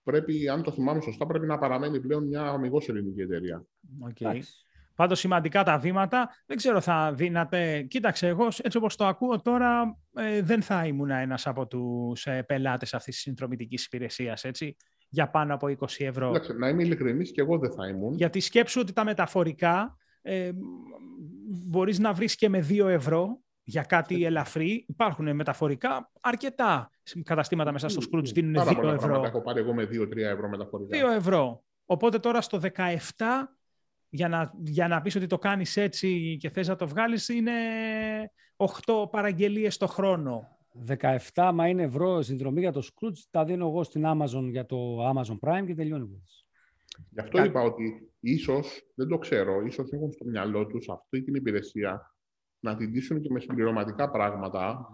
πρέπει, αν το θυμάμαι σωστά, πρέπει να παραμένει πλέον μια αμυγός ελληνική εταιρεία. Okay. Πάντως σημαντικά τα βήματα. Δεν ξέρω, θα δίνατε. Κοίταξε, εγώ έτσι όπως το ακούω τώρα, ε, δεν θα ήμουν ένας από τους ε, πελάτες αυτής της συνδρομητικής υπηρεσίας, έτσι. Για πάνω από 20 ευρώ. Κοίταξε, να είμαι ειλικρινής και εγώ δεν θα ήμουν. Γιατί σκέψου ότι τα μεταφορικά ε, μπορείς να βρεις και με 2 ευρώ για κάτι ελαφρύ. Υπάρχουν μεταφορικά αρκετά καταστήματα μέσα στο Scrooge δίνουν 2 ευρώ. Έχω πάρει εγώ με 2-3 ευρώ μεταφορικά. 2 ευρώ. Οπότε τώρα στο 17, για να, για να πεις ότι το κάνεις έτσι και θες να το βγάλεις, είναι 8 παραγγελίες το χρόνο. 17, μα είναι ευρώ συνδρομή για το Scrooge, τα δίνω εγώ στην Amazon για το Amazon Prime και τελειώνει. Γι' αυτό είπα ότι ίσως, δεν το ξέρω, ίσως έχουν στο μυαλό τους αυτή την υπηρεσία να την ντύσουν και με συμπληρωματικά πράγματα.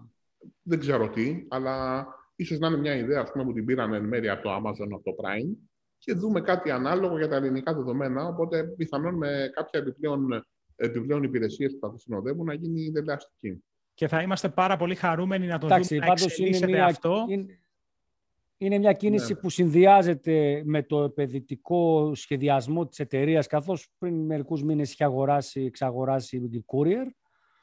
Δεν ξέρω τι, αλλά ίσως να είναι μια ιδέα ας πούμε, που την πήραν εν μέρει από το Amazon, από το Prime και δούμε κάτι ανάλογο για τα ελληνικά δεδομένα. Οπότε πιθανόν με κάποια επιπλέον, επιπλέον υπηρεσίες που θα τη συνοδεύουν να γίνει δελεαστική. Και θα είμαστε πάρα πολύ χαρούμενοι να το Εντάξει, δούμε να εξελίσσεται είναι μια, αυτό. Είναι, είναι μια κίνηση ναι. που συνδυάζεται με το επενδυτικό σχεδιασμό της εταιρείας, καθώς πριν μερικούς μήνες είχε αγοράσει, εξαγοράσει την Courier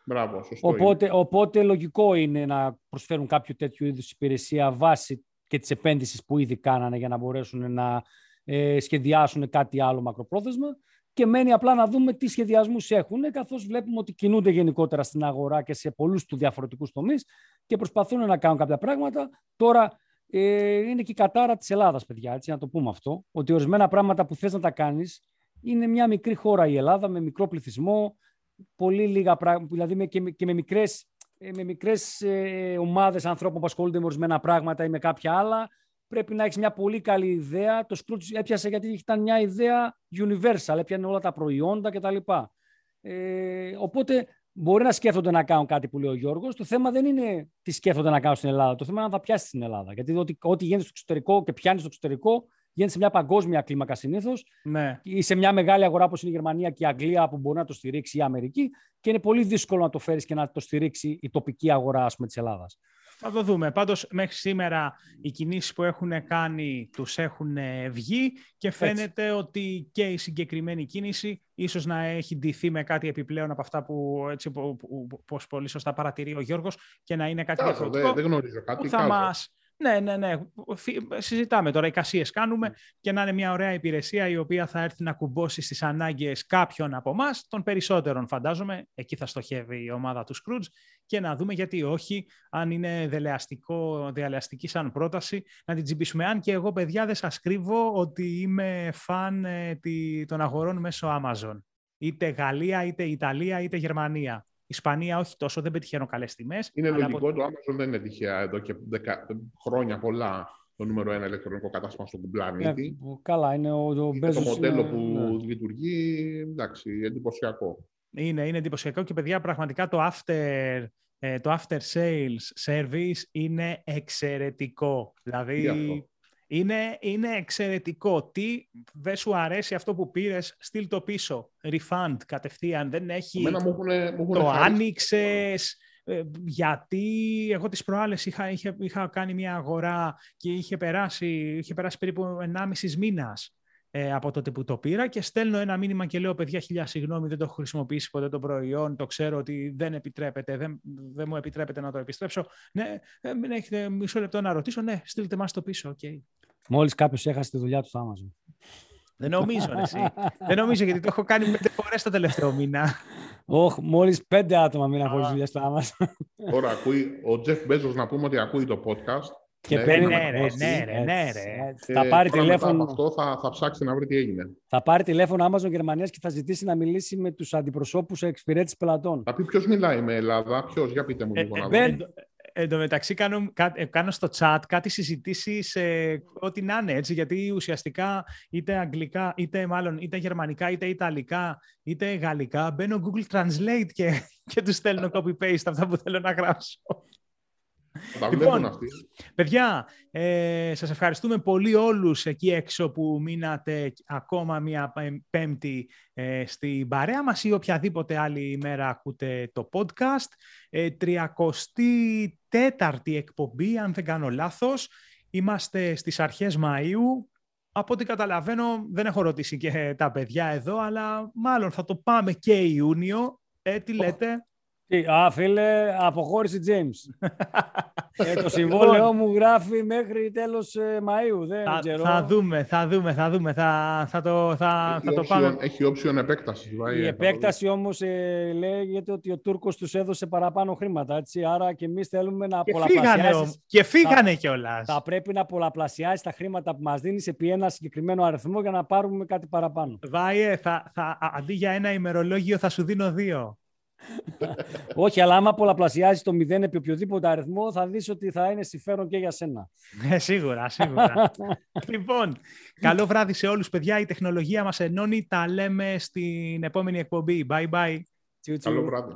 Μπράβο, σωστό οπότε, οπότε λογικό είναι να προσφέρουν κάποιο τέτοιο είδους υπηρεσία βάση και τις επένδυσεις που ήδη κάνανε για να μπορέσουν να ε, σχεδιάσουν κάτι άλλο μακροπρόθεσμα και μένει απλά να δούμε τι σχεδιασμούς έχουν καθώς βλέπουμε ότι κινούνται γενικότερα στην αγορά και σε πολλούς του διαφορετικούς τομείς και προσπαθούν να κάνουν κάποια πράγματα. Τώρα ε, είναι και η κατάρα της Ελλάδας, παιδιά, έτσι, να το πούμε αυτό, ότι ορισμένα πράγματα που θες να τα κάνεις είναι μια μικρή χώρα η Ελλάδα με μικρό πληθυσμό, πολύ λίγα πράγματα, δηλαδή και, και με μικρές, ε, με μικρές ε, ομάδες ανθρώπων που ασχολούνται με ορισμένα πράγματα ή με κάποια άλλα, πρέπει να έχεις μια πολύ καλή ιδέα. Το Scrooge έπιασε γιατί ήταν μια ιδέα universal, έπιανε όλα τα προϊόντα κτλ. Ε, οπότε μπορεί να σκέφτονται να κάνουν κάτι που λέει ο Γιώργος. Το θέμα δεν είναι τι σκέφτονται να κάνουν στην Ελλάδα. Το θέμα είναι αν θα πιάσει στην Ελλάδα. Γιατί ό,τι, ό,τι γίνεται στο εξωτερικό και πιάνει στο εξωτερικό γίνεται σε μια παγκόσμια κλίμακα συνήθως ναι. ή σε μια μεγάλη αγορά όπως είναι η Γερμανία και η Αγγλία που μπορεί να το στηρίξει η Αμερική και είναι πολύ δύσκολο να το φέρεις και να το στηρίξει η τοπική αγορά της Ελλάδας. Θα το δούμε. Πάντως μέχρι σήμερα οι κινήσεις που έχουν κάνει τους έχουν βγει και φαίνεται ότι και η συγκεκριμένη κίνηση ίσως να έχει ντυθεί με κάτι επιπλέον από αυτά που, έτσι, που, που, που πολύ σωστά παρατηρεί ο Γιώργος και να είναι κάτι διαφορετικό. Δεν, γνωρίζω κάτι. Που θα μας, ναι, ναι, ναι. Συζητάμε τώρα, εικασίες κάνουμε και να είναι μια ωραία υπηρεσία η οποία θα έρθει να κουμπώσει στις ανάγκες κάποιων από εμά, των περισσότερων φαντάζομαι. Εκεί θα στοχεύει η ομάδα του Scrooge και να δούμε γιατί όχι, αν είναι δελεαστικό, δελεαστική σαν πρόταση, να την τσιμπήσουμε. Αν και εγώ, παιδιά, δεν σας κρύβω ότι είμαι φαν ε, των αγορών μέσω Amazon. Είτε Γαλλία, είτε Ιταλία, είτε Γερμανία. Ισπανία όχι τόσο, δεν πετυχαίνω καλές τιμές. Είναι λογικό, το Amazon δεν είναι τυχαία εδώ και δεκα... χρόνια πολλά το νούμερο ένα ηλεκτρονικό κατάστημα στον πλανήτη. Ναι, καλά, είναι ο, ο είναι Το μοντέλο που ναι. λειτουργεί, εντάξει, εντυπωσιακό. Είναι, είναι εντυπωσιακό και παιδιά πραγματικά το after, ε, το after sales service είναι εξαιρετικό. Δηλαδή, είναι, είναι εξαιρετικό. Τι δεν σου αρέσει αυτό που πήρες, στείλ το πίσω. Refund κατευθείαν. Δεν έχει. το άνοιξες. Ε, γιατί εγώ τις προάλλες είχα, είχα, είχα κάνει μια αγορά και είχε περάσει, είχε περάσει περίπου 1,5 μήνας ε, από τότε που το πήρα και στέλνω ένα μήνυμα και λέω παιδιά χιλιά συγγνώμη δεν το έχω χρησιμοποιήσει ποτέ το προϊόν, το ξέρω ότι δεν επιτρέπεται, δεν, δεν μου επιτρέπεται να το επιστρέψω. Ναι, ε, μην έχετε μισό λεπτό να ρωτήσω, ναι, στείλτε μας το πίσω, okay. Μόλις κάποιος έχασε τη δουλειά του στο Amazon. Δεν νομίζω, εσύ. δεν νομίζω, γιατί το έχω κάνει πέντε φορές το τελευταίο μήνα. Όχι, μόλις πέντε άτομα μείναν χωρίς δουλειά στο Amazon. Τώρα ακούει ο Τζεφ Μπέζος να πούμε ότι ακούει το podcast. Και Ναι, παίρνει... ναι, ρε, έτσι, ναι, ρε, έτσι, ναι, ρε. έτσι. Και Θα πάρει τώρα μετά από τηλέφωνο, αυτό θα, θα ψάξει να βρει τι έγινε. θα πάρει τηλέφωνο Amazon Γερμανίας και θα ζητήσει να μιλήσει με τους αντιπροσώπους εξυπηρέτηση πελατών. Θα πει ποιος μιλάει με Ελλάδα, ποιος, για πείτε μου Ε, λίγο ε, να μπεν- δω. Εν τω- Εν τω μεταξύ κάνω, κα- ε, κάνω στο chat κάτι συζητήσεις ε, ό,τι να είναι έτσι γιατί ουσιαστικά είτε αγγλικά είτε μάλλον είτε γερμανικά είτε ιταλικά είτε γαλλικά μπαίνω Google Translate και, και τους στέλνω copy-paste αυτά που θέλω να γράψω. Θα τα Λοιπόν, βλέπουν αυτοί. Παιδιά, ε, σας ευχαριστούμε πολύ όλους εκεί έξω που μείνατε ακόμα μία πέμ- πέμπτη ε, στην παρέα μας ή οποιαδήποτε άλλη ημέρα ακούτε το podcast. Ε, 34η εκπομπή, αν δεν κάνω λάθος. Είμαστε στις αρχές Μαΐου. Από ό,τι καταλαβαίνω, δεν έχω ρωτήσει και τα παιδιά εδώ, αλλά μάλλον θα το πάμε και Ιούνιο. Ε, τι λέτε; Τι, Α, φίλε, αποχώρηση James. ε, το συμβόλαιό μου γράφει μέχρι τέλος ε, Μαΐου. Δεν θα, ξέρω. θα δούμε, θα δούμε, θα δούμε. Θα, θα το, θα, θα Έχει το πάμε. option- Έχει option επέκταση. Η επέκταση όμως ε, λέγεται ότι ο Τούρκος τους έδωσε παραπάνω χρήματα. Έτσι, άρα και εμείς θέλουμε να Και φύγανε, πολλαπλασιάσεις. όμως. και φύγανε κιόλας. Θα πρέπει να πολλαπλασιάσεις τα χρήματα που μας δίνεις επί ένα συγκεκριμένο αριθμό για να πάρουμε κάτι παραπάνω. Βάιε, θα, θα, α- αντί για ένα ημερολόγιο θα σου δίνω δύο. Όχι, αλλά άμα πολλαπλασιάζει το μηδέν επί οποιοδήποτε αριθμό, θα δεις ότι θα είναι συμφέρον και για σένα. Ε, σίγουρα, σίγουρα. λοιπόν, καλό βράδυ σε όλους, παιδιά. Η τεχνολογία μας ενώνει. Τα λέμε στην επόμενη εκπομπή. Bye bye. Τσιου, τσιου. Καλό βράδυ.